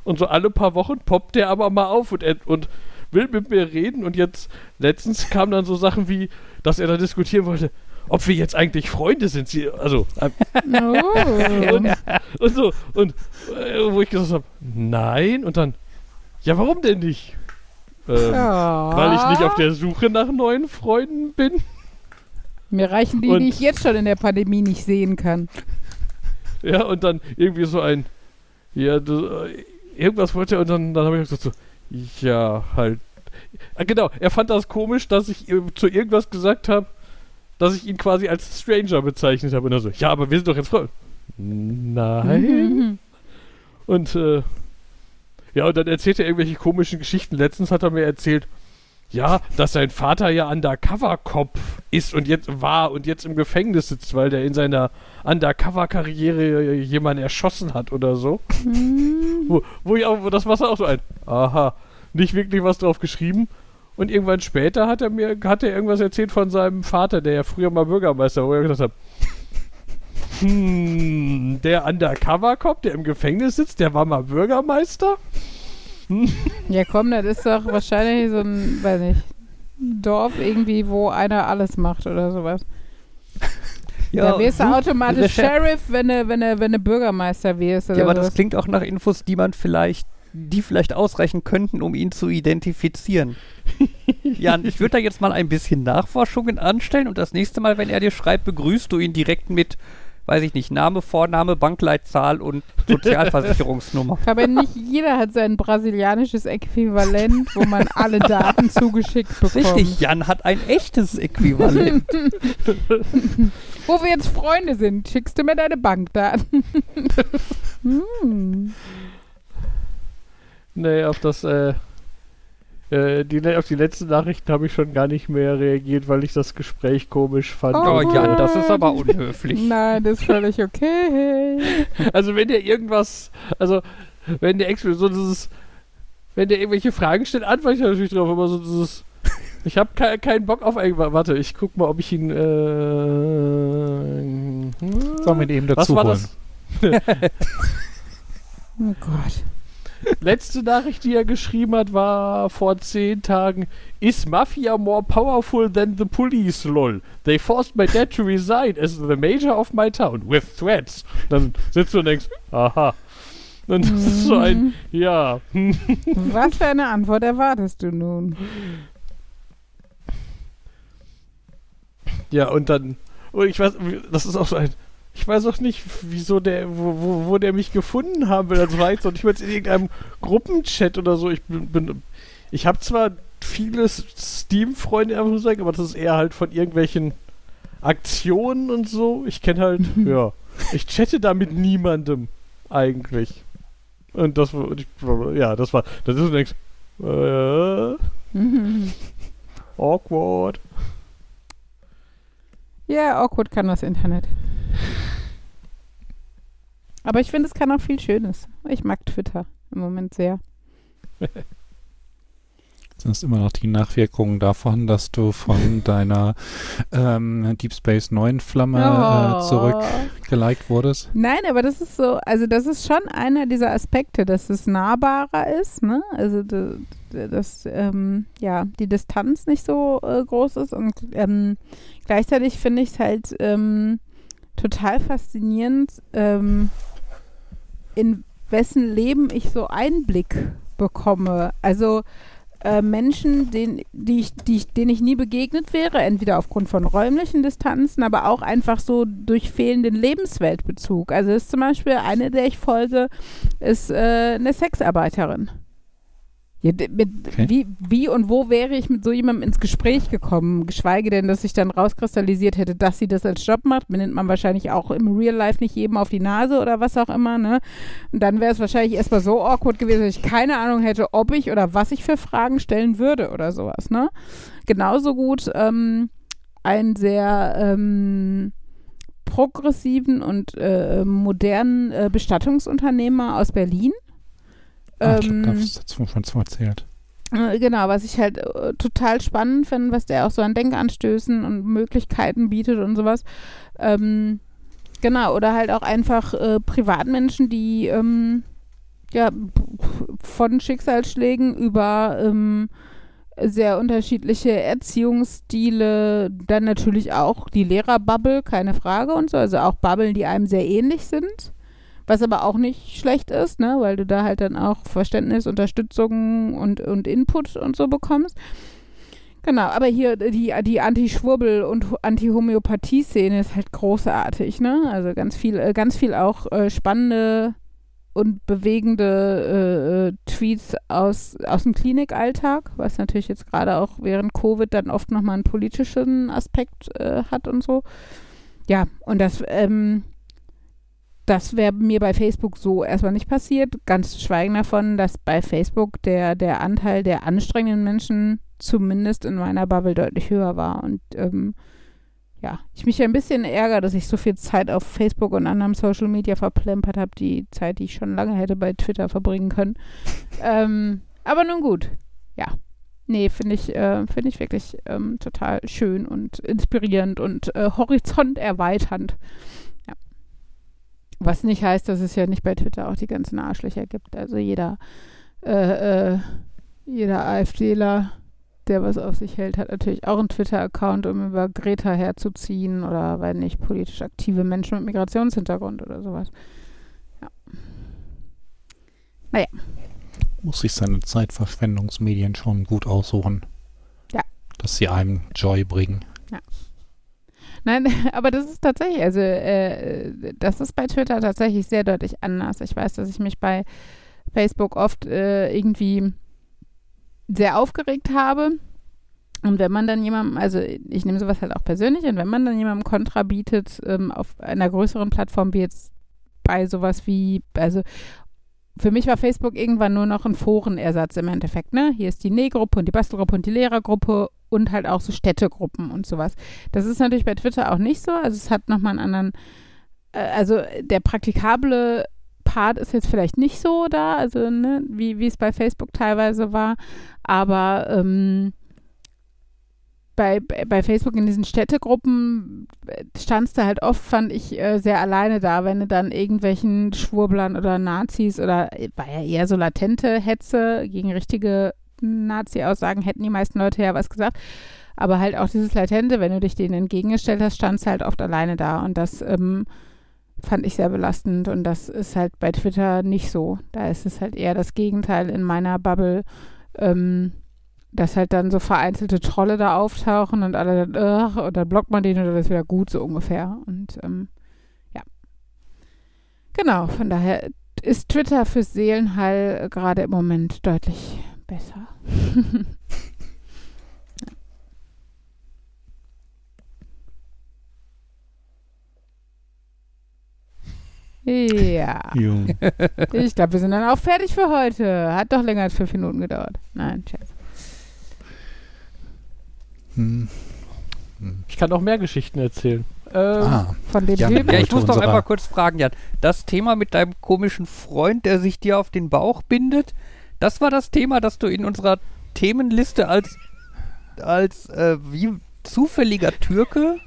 Und so alle paar Wochen poppt der aber mal auf und, und will mit mir reden und jetzt letztens kamen dann so Sachen wie, dass er da diskutieren wollte, ob wir jetzt eigentlich Freunde sind. Sie, also, äh, Oh. und, und so, und äh, wo ich gesagt habe, nein, und dann, ja, warum denn nicht? Ähm, Ja. Weil ich nicht auf der Suche nach neuen Freunden bin. Mir reichen die, Und- die ich jetzt schon in der Pandemie nicht sehen kann. Ja, und dann irgendwie so ein, ja, du, äh, irgendwas wollte er und dann, dann habe ich gesagt so, ja, halt. Ah, genau, er fand das komisch, dass ich ihm zu irgendwas gesagt habe, dass ich ihn quasi als Stranger bezeichnet habe. Und er so, ja, aber wir sind doch jetzt Freunde. Nein. <laughs> Und äh, ja, und dann erzählt er irgendwelche komischen Geschichten. Letztens hat er mir erzählt, ja, dass sein Vater ja Undercover-Cop ist und jetzt war und jetzt im Gefängnis sitzt, weil der in seiner Undercover-Karriere jemanden erschossen hat oder so. Mhm. Wo, wo ich auch, wo das war auch so ein, aha, nicht wirklich was drauf geschrieben. Und irgendwann später hat er mir, hat er irgendwas erzählt von seinem Vater, der ja früher mal Bürgermeister war, wo er gesagt hat, hm, der Undercover-Cop, der im Gefängnis sitzt, der war mal Bürgermeister? <laughs> Ja, komm, das ist doch wahrscheinlich so ein, weiß nicht, Dorf irgendwie, wo einer alles macht oder sowas. <laughs> da wirst du automatisch <laughs> Sheriff, wenn du, wenn du, wenn du Bürgermeister wirst. Oder Ja, aber das sowas. klingt auch nach Infos, die man vielleicht, die vielleicht ausreichen könnten, um ihn zu identifizieren. <laughs> Jan, ich würde da jetzt mal ein bisschen Nachforschungen anstellen und das nächste Mal, wenn er dir schreibt, begrüßt du ihn direkt mit weiß ich nicht, Name, Vorname, Bankleitzahl und Sozialversicherungsnummer. <laughs> Aber nicht jeder hat sein brasilianisches Äquivalent, wo man alle Daten <laughs> zugeschickt bekommt. Richtig, Jan hat ein echtes Äquivalent. Wo wir jetzt Freunde sind, schickst du mir deine Bankdaten. hm. Nee, auf das, äh, äh, die, auf die letzten Nachrichten habe ich schon gar nicht mehr reagiert, weil ich das Gespräch komisch fand. Oh, Oh Jan, das ist aber unhöflich. Nein, das ist völlig okay. <laughs> Also wenn der irgendwas, also wenn der Expert so dieses, wenn der irgendwelche Fragen stellt, antworte ich natürlich drauf, aber so dieses, ich habe ke keinen Bock auf irgendwas. Warte, ich guck mal, ob ich ihn, äh, Sollen wir ihn eben was dazu war holen? das? <laughs> Oh Gott. Letzte Nachricht, die er geschrieben hat, war vor zehn Tagen. Is Mafia more powerful than the police, lol? They forced my dad to resign as the major of my town with threats. Dann sitzt du und denkst, aha. Das ist so ein, ja. Was für eine Antwort erwartest du nun? Ja, und dann, und ich weiß, das ist auch so ein, ich weiß auch nicht, wieso der, wo, wo, wo der mich gefunden haben will. Also war jetzt noch nicht mal in irgendeinem Gruppenchat oder so. Ich bin, bin ich habe zwar viele Steam-Freunde, aber das ist eher halt von irgendwelchen Aktionen und so. Ich kenne halt, <laughs> ja, ich chatte da mit niemandem eigentlich. Und das war, und ich, ja, das war, das ist nichts. Äh, <laughs> awkward. Ja, awkward kann das Internet. Aber ich finde, es kann auch viel Schönes. Ich mag Twitter im Moment sehr. Sind es immer noch die Nachwirkungen davon, dass du von <laughs> deiner ähm, Deep Space 9 Flamme äh, Oh. zurückgeliked wurdest? Nein, aber das ist so, also das ist schon einer dieser Aspekte, dass es nahbarer ist, ne? Also dass ähm, ja die Distanz nicht so äh, groß ist und ähm, gleichzeitig finde ich es halt ähm, total faszinierend, ähm, in wessen Leben ich so Einblick bekomme. Also äh, Menschen, denen, die ich, die ich, denen ich nie begegnet wäre, entweder aufgrund von räumlichen Distanzen, aber auch einfach so durch fehlenden Lebensweltbezug. Also ist zum Beispiel eine, der ich folge, ist äh, eine Sexarbeiterin. Ja, mit, Okay. wie, wie und wo wäre ich mit so jemandem ins Gespräch gekommen? Geschweige denn, dass sich dann rauskristallisiert hätte, dass sie das als Job macht. Nimmt man wahrscheinlich auch im Real Life nicht jedem auf die Nase oder was auch immer. Ne? Und dann wäre es wahrscheinlich erstmal so awkward gewesen, dass ich keine Ahnung hätte, ob ich oder was ich für Fragen stellen würde oder sowas. Ne? Genauso gut ähm, ein sehr ähm, progressiven und äh, modernen äh, Bestattungsunternehmer aus Berlin. Ah, ich Ähm, glaube, das hast du schon erzählt. äh, Genau, was ich halt äh, total spannend finde, was der auch so an Denkanstößen und Möglichkeiten bietet und sowas. Ähm, genau, oder halt auch einfach äh, Privatmenschen, die ähm, ja von Schicksalsschlägen über ähm, sehr unterschiedliche Erziehungsstile, dann natürlich auch die Lehrerbubble, keine Frage und so, also auch Bubblen, die einem sehr ähnlich sind. Was aber auch nicht schlecht ist, ne, weil du da halt dann auch Verständnis, Unterstützung und, und Input und so bekommst. Genau, aber hier die, die Anti-Schwurbel- und Anti-Homöopathie-Szene ist halt großartig, ne? Also ganz viel, äh, ganz viel auch äh, spannende und bewegende äh, äh, Tweets aus, aus dem Klinikalltag, was natürlich jetzt gerade auch während Covid dann oft nochmal einen politischen Aspekt äh, hat und so. Ja, und das, ähm, das wäre mir bei Facebook so erstmal nicht passiert. Ganz zu schweigen davon, dass bei Facebook der, der Anteil der anstrengenden Menschen zumindest in meiner Bubble deutlich höher war. Und ähm, ja, ich mich ein bisschen ärgere, dass ich so viel Zeit auf Facebook und anderen Social Media verplempert habe, die Zeit, die ich schon lange hätte bei Twitter verbringen können. <laughs> ähm, aber nun gut, ja. Nee, finde ich, äh, finde ich wirklich ähm, total schön und inspirierend und äh, horizonterweiternd. Ja. Was nicht heißt, dass es ja nicht bei Twitter auch die ganzen Arschlöcher gibt. Also jeder, äh, äh, jeder AfDler, der was auf sich hält, hat natürlich auch einen Twitter-Account, um über Greta herzuziehen oder, weil nicht, politisch aktive Menschen mit Migrationshintergrund oder sowas. Muss sich seine Zeitverschwendungsmedien schon gut aussuchen. Ja. Dass sie einem Joy bringen. Nein, <laughs> aber das ist tatsächlich, also äh, das ist bei Twitter tatsächlich sehr deutlich anders. Ich weiß, dass ich mich bei Facebook oft äh, irgendwie sehr aufgeregt habe. Und wenn man dann jemandem, also ich nehme sowas halt auch persönlich, und wenn man dann jemandem Kontra bietet ähm, auf einer größeren Plattform wie jetzt bei sowas wie, also für mich war Facebook irgendwann nur noch ein Forenersatz im Endeffekt, ne? Hier ist die Nähgruppe und die Bastelgruppe und die Lehrergruppe und halt auch so Städtegruppen und sowas. Das ist natürlich bei Twitter auch nicht so. Also es hat nochmal einen anderen, äh, also der praktikable Part ist jetzt vielleicht nicht so da, also ne, wie, wie es bei Facebook teilweise war. Aber ähm, bei, bei Facebook in diesen Städtegruppen standst du halt oft, fand ich, äh, sehr alleine da, wenn du dann irgendwelchen Schwurblern oder Nazis oder war ja eher so latente Hetze gegen richtige Nazi-Aussagen, hätten die meisten Leute ja was gesagt. Aber halt auch dieses Latente, wenn du dich denen entgegengestellt hast, standst halt oft alleine da. Und das ähm, fand ich sehr belastend. Und das ist halt bei Twitter nicht so. Da ist es halt eher das Gegenteil in meiner Bubble. Ähm, dass halt dann so vereinzelte Trolle da auftauchen und alle dann, und dann blockt man den oder das ist wieder gut, so ungefähr. Und ähm, ja. Genau, von daher ist Twitter fürs Seelenheil gerade im Moment deutlich besser. <laughs> ja. Jo. Ich glaube, wir sind dann auch fertig für heute. Hat doch länger als fünf Minuten gedauert. Nein, Scherz. Hm. Ich kann noch mehr Geschichten erzählen. Ähm, Ah, Von dem Ja. Ja, ich muss doch einmal kurz fragen, Jan. Das Thema mit deinem komischen Freund, der sich dir auf den Bauch bindet, das war das Thema, das du in unserer Themenliste als, als äh, wie zufälliger Türke. <laughs>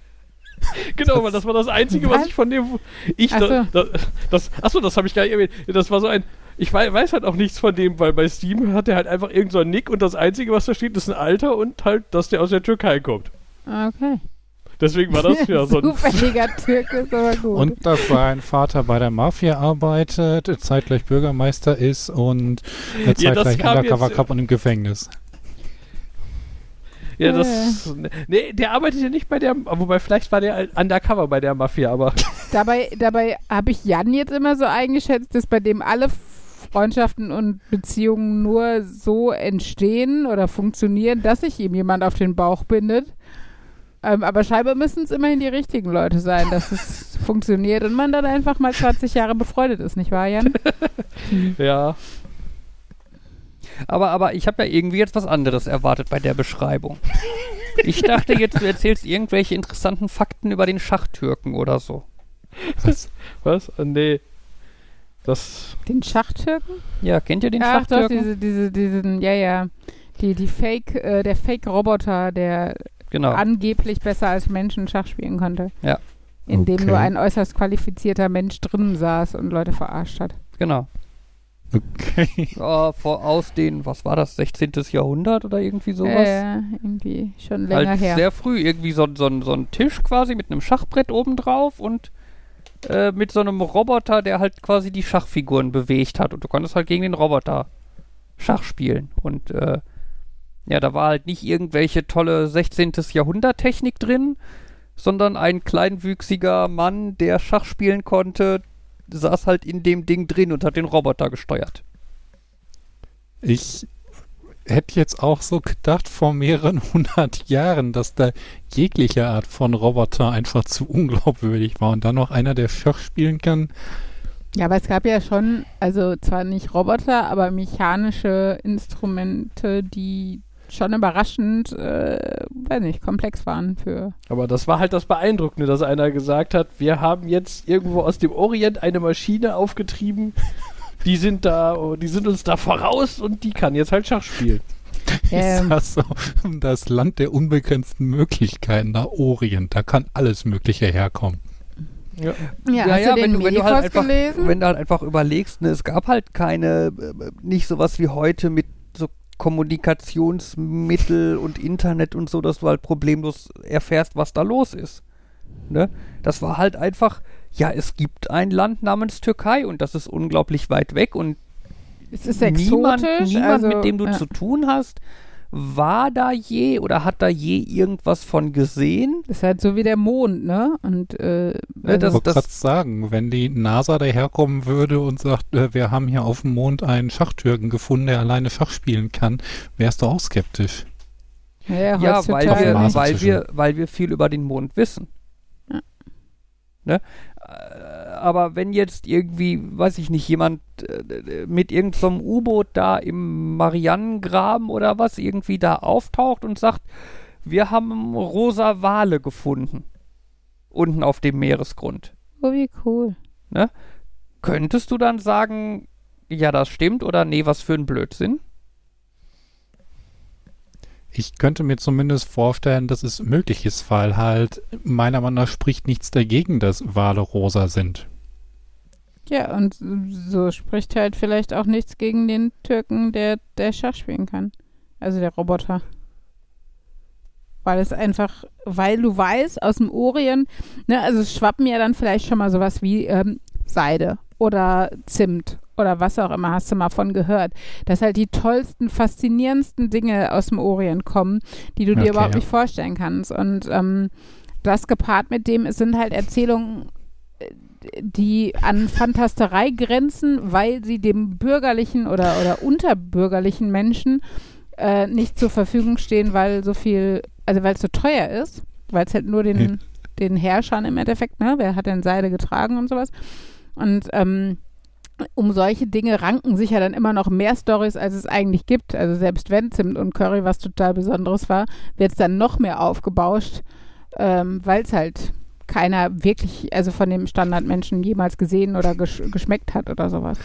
Genau, weil das war das Einzige, was Was? ich von dem. Ich, Ach da, das, achso, das habe ich gar nicht erwähnt. Das war so ein. Ich wei- weiß halt auch nichts von dem, weil bei Steam hat er halt einfach irgend so Nick und das Einzige, was da steht, ist ein Alter und halt, dass der aus der Türkei kommt. Okay. Deswegen war das ja so ein. Zufälliger Türke ist aber gut. Und dass sein Vater bei der Mafia arbeitet, zeitgleich Bürgermeister ist und äh, Ja, zeitgleich kam Undercover Cup und im Gefängnis. Ja, das. Nee, der arbeitet ja nicht bei der. Wobei, vielleicht war der undercover bei der Mafia, aber. <laughs> Dabei, dabei habe ich Jan jetzt immer so eingeschätzt, dass bei dem alle Freundschaften und Beziehungen nur so entstehen oder funktionieren, dass sich ihm jemand auf den Bauch bindet. Ähm, aber scheinbar müssen es immerhin die richtigen Leute sein, dass es <laughs> funktioniert und man dann einfach mal 20 Jahre befreundet ist, nicht wahr, Jan? <laughs> Ja. Aber, aber ich habe ja irgendwie jetzt was anderes erwartet bei der Beschreibung. Ich dachte jetzt, du erzählst irgendwelche interessanten Fakten über den Schachtürken oder so. Was? Ah, nee. Das. Den Schachtürken? Ja, kennt ihr den Ach doch, Schachtürken? diese, diese, diesen, ja, ja. Die, die Fake, äh, der Fake-Roboter, der genau. angeblich besser als Menschen Schach spielen konnte. Ja. In dem Okay. nur ein äußerst qualifizierter Mensch drinnen saß und Leute verarscht hat. Genau. Okay. <laughs> Ja, vor, aus den, was war das, 16. Jahrhundert oder irgendwie sowas? Äh, irgendwie schon länger halt her. sehr früh irgendwie so, so, so ein Tisch quasi mit einem Schachbrett oben drauf und äh, mit so einem Roboter, der halt quasi die Schachfiguren bewegt hat. Und du konntest halt gegen den Roboter Schach spielen. Und äh, ja, da war halt nicht irgendwelche tolle 16. Jahrhundert-Technik drin, sondern ein kleinwüchsiger Mann, der Schach spielen konnte, saß halt in dem Ding drin und hat den Roboter gesteuert. Ich hätte jetzt auch so gedacht vor mehreren <laughs> hundert Jahren, dass da jegliche Art von Roboter einfach zu unglaubwürdig war und dann noch einer, der Schach spielen kann. Ja, aber es gab ja schon, also zwar nicht Roboter, aber mechanische Instrumente, die schon überraschend, äh, weiß nicht, komplex waren für. Aber das war halt das Beeindruckende, dass einer gesagt hat, wir haben jetzt irgendwo aus dem Orient eine Maschine aufgetrieben. <laughs> Die sind da, die sind uns da voraus und die kann jetzt halt Schach spielen. <laughs> Ähm. Ist das so das Land der unbegrenzten Möglichkeiten, da Orient, da kann alles Mögliche herkommen. Ja. Ja, den wenn, du, wenn, du halt einfach, gelesen? wenn du halt einfach überlegst, ne, es gab halt keine, äh, nicht sowas wie heute mit Kommunikationsmittel und Internet und so, dass du halt problemlos erfährst, was da los ist. Ne? Das war halt einfach, ja, es gibt ein Land namens Türkei und das ist unglaublich weit weg und es ist niemand, exotisch. niemand also, mit dem du ja. zu tun hast, war da je oder hat da je irgendwas von gesehen? Das ist halt so wie der Mond, ne? Und äh, Ja, Ich das- wollte gerade sagen, wenn die NASA daherkommen würde und sagt, äh, wir haben hier auf dem Mond einen Schachtürken gefunden, der alleine Schach spielen kann, wärst du auch skeptisch. ja, Ja, weil wir, weil, wir, weil wir viel über den Mond wissen. Ja. Ne? Äh, Aber wenn jetzt irgendwie, weiß ich nicht, jemand äh, mit irgendeinem U-Boot da im Marianengraben oder was irgendwie da auftaucht und sagt, wir haben rosa Wale gefunden. Unten auf dem Meeresgrund. Oh, wie cool. Könntest du dann sagen, ja, das stimmt oder nee, was für ein Blödsinn? Ich könnte mir zumindest vorstellen, dass es möglich ist, weil halt meiner Meinung nach spricht nichts dagegen, dass Wale rosa sind. Ja, und so spricht halt vielleicht auch nichts gegen den Türken, der, der Schach spielen kann. Also der Roboter. Weil es einfach, weil du weißt, aus dem Orient, ne, also es schwappen ja dann vielleicht schon mal sowas wie ähm, Seide oder Zimt oder was auch immer, hast du mal von gehört. Dass halt die tollsten, faszinierendsten Dinge aus dem Orient kommen, die du dir Okay, überhaupt ja. nicht vorstellen kannst. Und ähm, das gepaart mit dem, es sind halt Erzählungen, äh, die an Fantasterei grenzen, weil sie dem bürgerlichen oder, oder unterbürgerlichen Menschen äh, nicht zur Verfügung stehen, weil so viel, also weil es so teuer ist, weil es halt nur den, Nee. den Herrschern im Endeffekt, ne, wer hat denn Seide getragen und sowas. Und ähm, um solche Dinge ranken sich ja dann immer noch mehr Stories, als es eigentlich gibt. Also selbst wenn Zimt und Curry was total Besonderes war, wird es dann noch mehr aufgebauscht, ähm, weil es halt keiner wirklich, also von dem Standardmenschen jemals gesehen oder gesch geschmeckt hat oder sowas.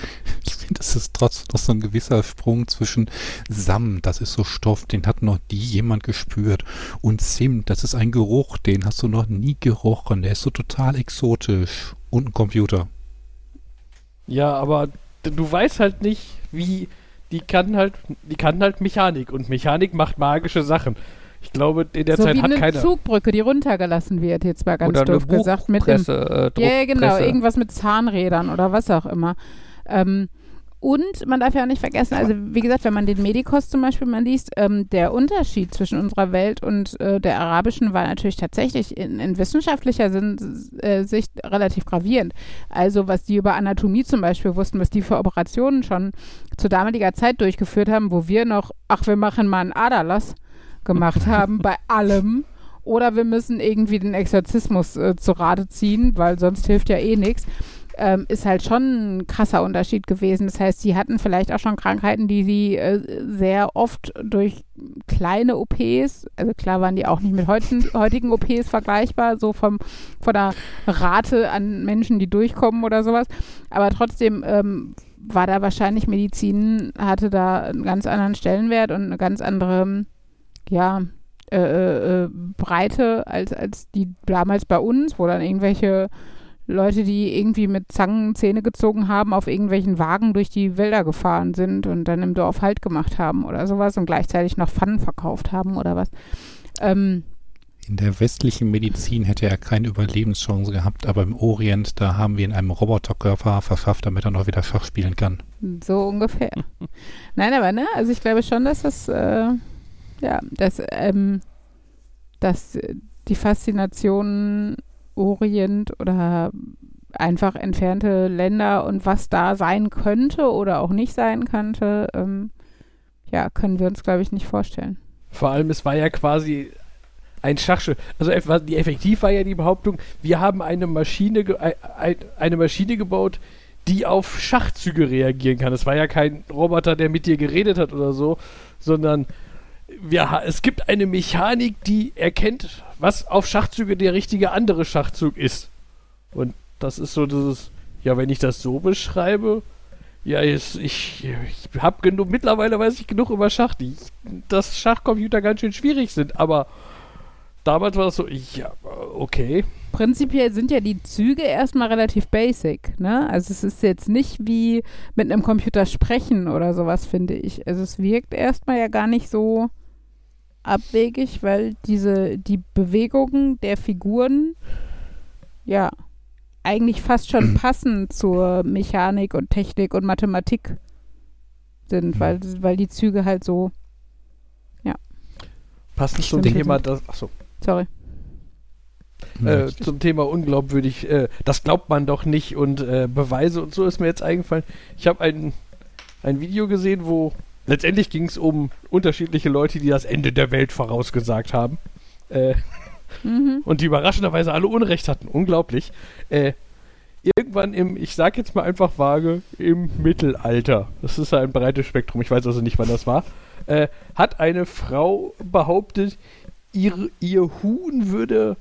Ich finde, das ist trotzdem noch so ein gewisser Sprung zwischen Samt, das ist so Stoff, den hat noch nie jemand gespürt. Und Zimt, das ist ein Geruch, den hast du noch nie gerochen. Der ist so total exotisch. Und ein Computer. Ja, aber du weißt halt nicht, wie. Die kann halt, die kann halt Mechanik und Mechanik macht magische Sachen. Ich glaube, in der so Zeit wie hat eine keiner. Zugbrücke, die runtergelassen wird, jetzt mal ganz oder eine doof gesagt. Mit dem, äh, ja, ja, genau, irgendwas mit Zahnrädern oder was auch immer. Ähm, und man darf ja auch nicht vergessen, also wie gesagt, wenn man den Medikos zum Beispiel mal liest, ähm, der Unterschied zwischen unserer Welt und äh, der arabischen war natürlich tatsächlich in, in wissenschaftlicher Sinn, äh, Sicht relativ gravierend. Also was die über Anatomie zum Beispiel wussten, was die für Operationen schon zu damaliger Zeit durchgeführt haben, wo wir noch, ach, wir machen mal einen Aderlass gemacht haben bei allem. Oder wir müssen irgendwie den Exorzismus äh, zu Rate ziehen, weil sonst hilft ja eh nichts. Ähm, ist halt schon ein krasser Unterschied gewesen. Das heißt, die hatten vielleicht auch schon Krankheiten, die sie äh, sehr oft durch kleine OPs, also klar waren die auch nicht mit heutigen, heutigen OPs vergleichbar, so vom, von der Rate an Menschen, die durchkommen oder sowas. Aber trotzdem ähm, war da wahrscheinlich Medizin, hatte da einen ganz anderen Stellenwert und eine ganz andere, ja, äh, äh, Breite als, als die damals bei uns, wo dann irgendwelche Leute, die irgendwie mit Zangen Zähne gezogen haben, auf irgendwelchen Wagen durch die Wälder gefahren sind und dann im Dorf Halt gemacht haben oder sowas und gleichzeitig noch Pfannen verkauft haben oder was. Ähm, In der westlichen Medizin hätte er keine Überlebenschance gehabt, aber im Orient, da haben wir ihn einem Roboterkörper verschafft, damit er noch wieder Schach spielen kann. So ungefähr. Nein, aber ne, also ich glaube schon, dass das, äh, ja, dass, ähm, dass die Faszination Orient oder einfach entfernte Länder und was da sein könnte oder auch nicht sein könnte, ähm, ja, können wir uns, glaube ich, nicht vorstellen. Vor allem, es war ja quasi ein Schachspiel. Also effektiv war ja die Behauptung, wir haben eine Maschine, eine Maschine gebaut, die auf Schachzüge reagieren kann. Es war ja kein Roboter, der mit dir geredet hat oder so, sondern ha- es gibt eine Mechanik, die erkennt, was auf Schachzüge der richtige andere Schachzug ist. Und das ist so dieses, ja, wenn ich das so beschreibe, ja, jetzt, ich, ich habe genug, mittlerweile weiß ich genug über Schach, die, dass Schachcomputer ganz schön schwierig sind, aber damals war das so, ja, okay. Prinzipiell sind ja die Züge erstmal relativ basic, ne? Also es ist jetzt nicht wie mit einem Computer sprechen oder sowas, finde ich. Also es wirkt erstmal ja gar nicht so abwegig, weil diese, die Bewegungen der Figuren ja eigentlich fast schon <clears throat> passen zur Mechanik und Technik und Mathematik sind, weil, weil die Züge halt so Passend zum. Thema, das, achso, Sorry. äh, zum Thema unglaubwürdig, äh, das glaubt man doch nicht und äh, Beweise und so ist mir jetzt eingefallen. Ich habe ein, ein Video gesehen, wo letztendlich ging es um unterschiedliche Leute, die das Ende der Welt vorausgesagt haben. Äh, Mhm. und die überraschenderweise alle Unrecht hatten. Unglaublich. Äh, irgendwann im, ich sag jetzt mal einfach vage, im Mittelalter, das ist ja ein breites Spektrum, ich weiß also nicht, wann das war, äh, hat eine Frau behauptet, ihr, ihr Huhn würde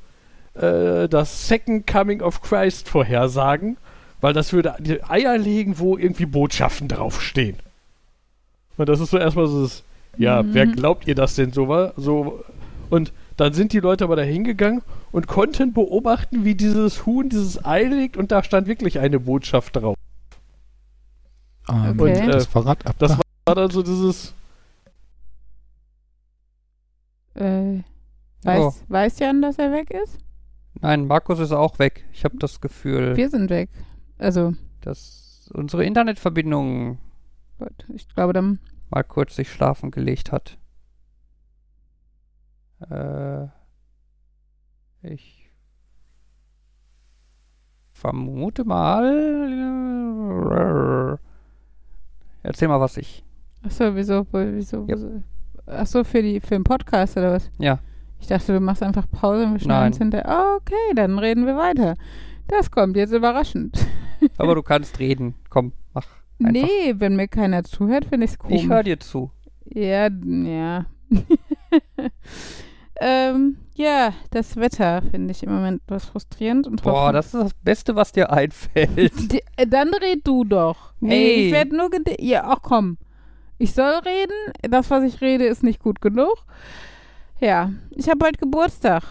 äh, das Second Coming of Christ vorhersagen, weil das würde die Eier legen, wo irgendwie Botschaften draufstehen. Und das ist so erstmal so das, ja, Mhm. wer glaubt ihr das denn so war? So, und dann sind die Leute aber da hingegangen und konnten beobachten, wie dieses Huhn dieses Ei legt und da stand wirklich eine Botschaft drauf. Ähm, Okay. Und, äh, das Fahrrad das. War dann so dieses, Äh, weiß, Oh. weiß Jan, dass er weg ist? Nein, Markus ist auch weg. Ich habe das Gefühl, Wir sind weg. Also, dass unsere Internetverbindung gut, ich glaube dann. mal kurz sich schlafen gelegt hat. Äh, ich vermute mal. Erzähl mal, was ich. Achso, wieso, wieso, Ja. wieso? Achso, für, die, für den Podcast oder was? Ja. Ich dachte, du machst einfach Pause und wir schneiden uns hinterher. Okay, dann reden wir weiter. Das kommt jetzt überraschend. Aber <laughs> du kannst reden. Komm, mach. Einfach. Nee, wenn mir keiner zuhört, finde ich es komisch. Ich höre dir zu. Ja, ja. <laughs> ähm, ja, das Wetter finde ich im Moment etwas frustrierend. Und Boah, das ist das Beste, was dir einfällt. <laughs> Die, äh, dann red du doch. Nee. Ey, ich werde nur Ja, ach komm. Ich soll reden. Das, was ich rede, ist nicht gut genug. Ja, ich habe bald Geburtstag.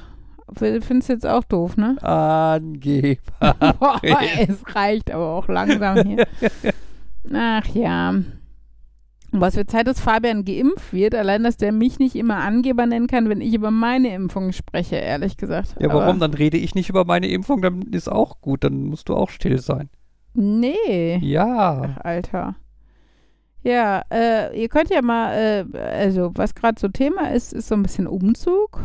Findest du jetzt auch doof, ne? Angeber. <laughs> Boah, es reicht aber auch langsam hier. Ach ja. Und was für Zeit, dass Fabian geimpft wird, allein, dass der mich nicht immer Angeber nennen kann, wenn ich über meine Impfung spreche, ehrlich gesagt. Ja, Aber warum? Dann rede ich nicht über meine Impfung, dann ist auch gut. Dann musst du auch still sein. Nee. Ja. Ach, Alter. Ja, äh, ihr könnt ja mal, äh, also was gerade so Thema ist, ist so ein bisschen Umzug.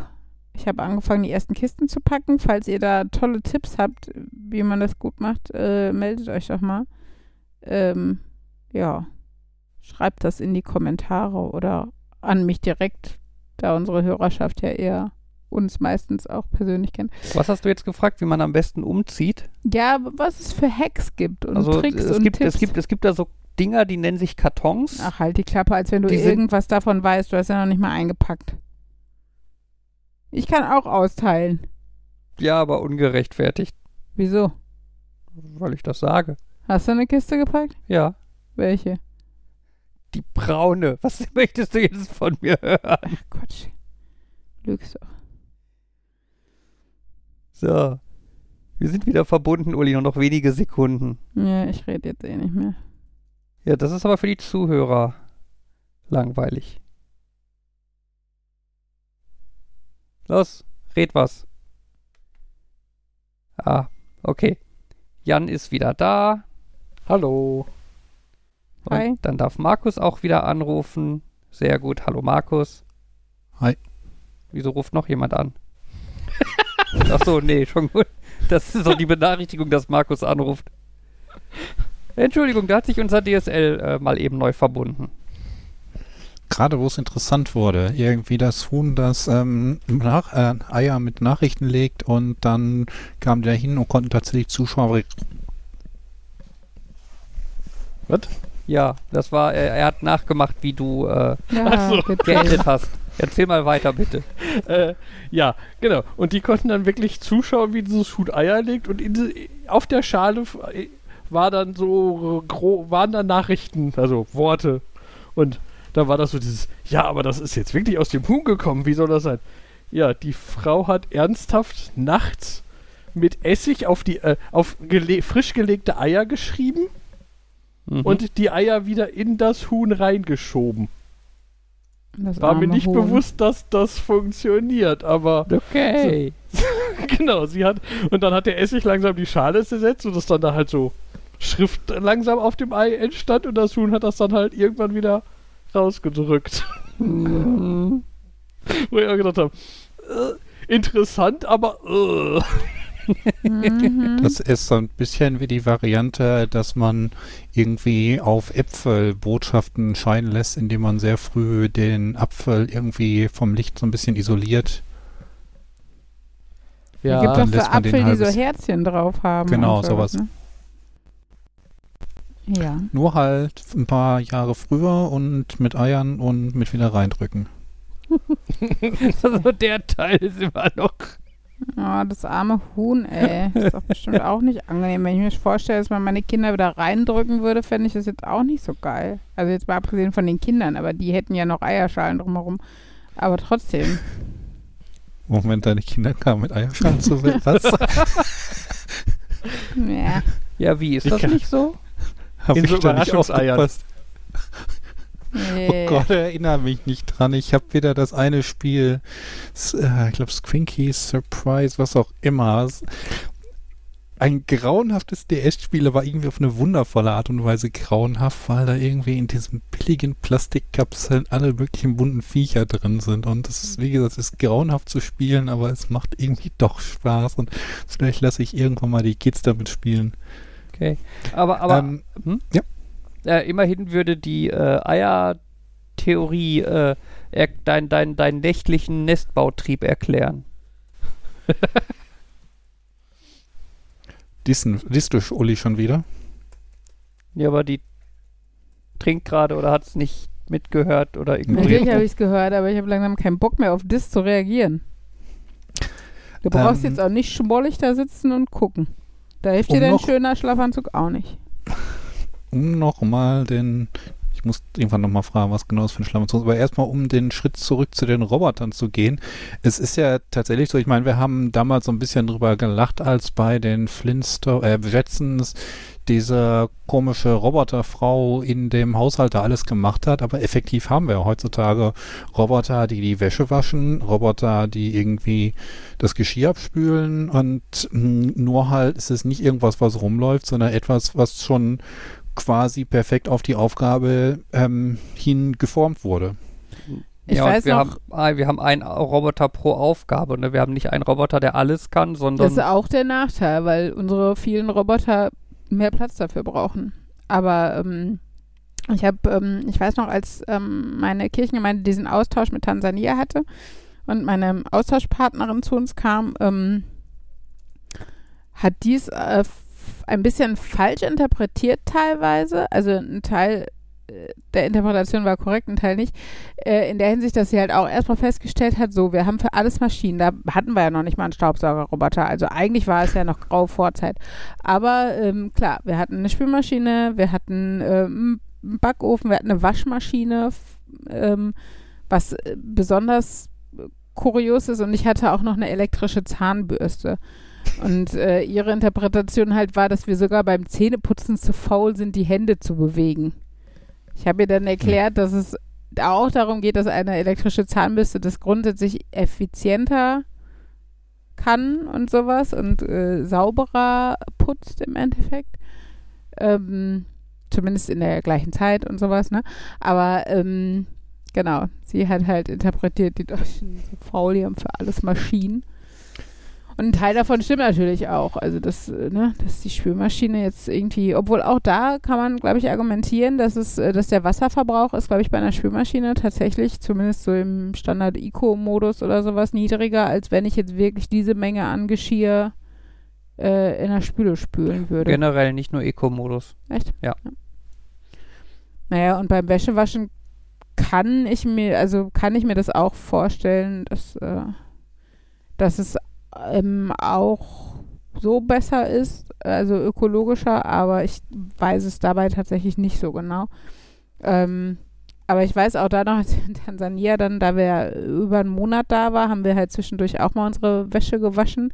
Ich habe angefangen, die ersten Kisten zu packen. Falls ihr da tolle Tipps habt, wie man das gut macht, äh, meldet euch doch mal. Ähm, ja, schreibt das in die Kommentare oder an mich direkt, da unsere Hörerschaft ja eher uns meistens auch persönlich kennt. Was hast du jetzt gefragt, wie man am besten umzieht? Ja, was es für Hacks gibt und also Tricks es und gibt, Tipps. es gibt es gibt da so Dinger, die nennen sich Kartons. Ach, halt die Klappe, als wenn du Die sind- irgendwas davon weißt. Du hast ja noch nicht mal eingepackt. Ich kann auch austeilen. Ja, aber ungerechtfertigt, Wieso? weil ich das sage. Hast du eine Kiste gepackt? Ja. Welche? Die braune. Was <laughs> möchtest du jetzt von mir hören? Ach Quatsch. Lügst doch. So. Wir sind wieder verbunden, Uli, nur noch wenige Sekunden. Ja, ich rede jetzt eh nicht mehr. Ja, das ist aber für die Zuhörer langweilig. Los, red was. Ah, okay. Jan ist wieder da. hallo. Und Hi. dann darf Markus auch wieder anrufen. Sehr gut. Hallo Markus. Hi. Wieso ruft noch jemand an? <laughs> Ach so, nee, schon gut. Das ist doch die Benachrichtigung, dass Markus anruft. Entschuldigung, da hat sich unser DSL äh, mal eben neu verbunden. Gerade wo es interessant wurde, irgendwie das Huhn, das ähm, nach, äh, Eier mit Nachrichten legt und dann kam der hin und konnten tatsächlich Zuschauer. Was? Ja, das war, äh, er hat nachgemacht, wie du äh, Ja, so. geendet hast. Erzähl mal weiter, bitte. <laughs> Äh, ja, genau. Und die konnten dann wirklich zuschauen, wie dieses Huhn Eier legt und in, die- auf der Schale äh, war dann so gro waren dann Nachrichten, also Worte. Und da war das so dieses, ja, aber das ist jetzt wirklich aus dem Huhn gekommen, wie soll das sein? Ja, die Frau hat ernsthaft nachts mit Essig auf die äh, auf gele frisch gelegte Eier geschrieben Mhm. und die Eier wieder in das Huhn reingeschoben. Das War mir nicht Huhn. bewusst, dass das funktioniert, aber okay. <laughs> genau, sie hat und dann hat der Essig langsam die Schale zersetzt und das dann da halt so Schrift langsam auf dem Ei entstand und das Huhn hat das dann halt irgendwann wieder rausgedrückt. Mhm. <laughs> Wo ich auch gedacht habe, äh, interessant, aber äh. Mhm. Das ist so ein bisschen wie die Variante, dass man irgendwie auf Äpfel Botschaften scheinen lässt, indem man sehr früh den Apfel irgendwie vom Licht so ein bisschen isoliert. Es gibt ja, doch dann so man den Apfel, die so Herzchen drauf haben. Genau, und sowas. Ne? Ja. Nur halt ein paar Jahre früher und mit Eiern und mit wieder reindrücken. also <laughs> der Teil ist immer noch. Oh, das arme Huhn, ey. Das <laughs> ist doch bestimmt auch nicht angenehm. Wenn ich mir vorstelle, dass man meine Kinder wieder reindrücken würde, fände ich das jetzt auch nicht so geil. Also jetzt mal abgesehen von den Kindern, aber die hätten ja noch Eierschalen drumherum. Aber trotzdem. <laughs> Moment, deine Kinder kamen mit Eierschalen zu Welt. <laughs> Was? Ja. Ja, wie ist Ich das nicht so? Hab In ich so da nicht Überraschungseiern. aufgepasst? Nee. Oh Gott, erinnere mich nicht dran. Ich habe wieder das eine Spiel, äh, ich glaube Squinky, Surprise, was auch immer. Ein grauenhaftes DS-Spiel, aber irgendwie auf eine wundervolle Art und Weise grauenhaft, weil da irgendwie in diesen billigen Plastikkapseln alle möglichen bunten Viecher drin sind. Und das ist, wie gesagt, es ist grauenhaft zu spielen, aber es macht irgendwie doch Spaß. Und vielleicht lasse ich irgendwann mal die Kids damit spielen. Okay. Aber, aber ähm, hm? ja. äh, immerhin würde die äh, Eiertheorie äh, er, dein, dein, deinen nächtlichen Nestbautrieb erklären. <laughs> diesen durch Uli schon wieder. Ja, aber die trinkt gerade oder hat es nicht mitgehört oder Natürlich ignoriert. habe ich es gehört, aber ich habe langsam keinen Bock mehr auf das zu reagieren. Du brauchst Ähm, jetzt auch nicht schmollig da sitzen und gucken. Da hilft Um dir dein noch- schöner Schlafanzug auch nicht. <laughs> um nochmal den, ich muss irgendwann nochmal fragen, was genau das für ein Schlammzug ist, aber erstmal um den Schritt zurück zu den Robotern zu gehen. Es ist ja tatsächlich so, ich meine, wir haben damals so ein bisschen drüber gelacht, als bei den Flintstones, äh, diese komische Roboterfrau in dem Haushalt da alles gemacht hat, aber effektiv haben wir heutzutage Roboter, die die Wäsche waschen, Roboter, die irgendwie das Geschirr abspülen und mh, nur halt ist es nicht irgendwas, was rumläuft, sondern etwas, was schon quasi perfekt auf die Aufgabe ähm, hin geformt wurde. Ich ja, weiß und wir, noch- haben, ah, wir haben einen Roboter pro Aufgabe. Ne? Wir haben nicht einen Roboter, der alles kann, sondern Das ist auch der Nachteil, weil unsere vielen Roboter mehr Platz dafür brauchen. Aber ähm, ich habe, ähm, ich weiß noch, als ähm, meine Kirchengemeinde diesen Austausch mit Tansania hatte und meine Austauschpartnerin zu uns kam, ähm, hat dies äh, ein bisschen falsch interpretiert teilweise. Also ein Teil äh, der Interpretation war korrekt, ein Teil nicht. Äh, in der Hinsicht, dass sie halt auch erstmal festgestellt hat, so, wir haben für alles Maschinen. Da hatten wir ja noch nicht mal einen Staubsaugerroboter. Also eigentlich war es ja noch graue Vorzeit. Aber ähm, klar, wir hatten eine Spülmaschine, wir hatten ähm, einen Backofen, wir hatten eine Waschmaschine, ähm, was äh, besonders äh, kurios ist. Und ich hatte auch noch eine elektrische Zahnbürste. Und äh, ihre Interpretation halt war, dass wir sogar beim Zähneputzen zu faul sind, die Hände zu bewegen. Ich habe ihr dann erklärt, dass es auch darum geht, dass eine elektrische Zahnbürste das grundsätzlich effizienter kann und sowas und äh, sauberer putzt im Endeffekt. Ähm, zumindest in der gleichen Zeit und sowas, ne? Aber ähm, genau, sie hat halt interpretiert, die Deutschen sind faul, die haben für alles Maschinen. Und ein Teil davon stimmt natürlich auch. Also, dass, äh, ne, dass die Spülmaschine jetzt irgendwie, obwohl auch da kann man, glaube ich, argumentieren, dass es, äh, dass der Wasserverbrauch ist, glaube ich, bei einer Spülmaschine tatsächlich, zumindest so im Standard-Eco-Modus oder sowas, niedriger, als wenn ich jetzt wirklich diese Menge an Geschirr äh, in der Spüle spülen würde. generell nicht nur Eco-Modus. Echt? Ja. Naja, und beim Wäschewaschen kann ich mir, also kann ich mir das auch vorstellen, dass, äh, dass es ähm, auch so besser ist, also ökologischer, aber ich weiß es dabei tatsächlich nicht so genau. Ähm, aber ich weiß auch da noch, <laughs> in Tansania dann, da wir ja über einen Monat da war, haben wir halt zwischendurch auch mal unsere Wäsche gewaschen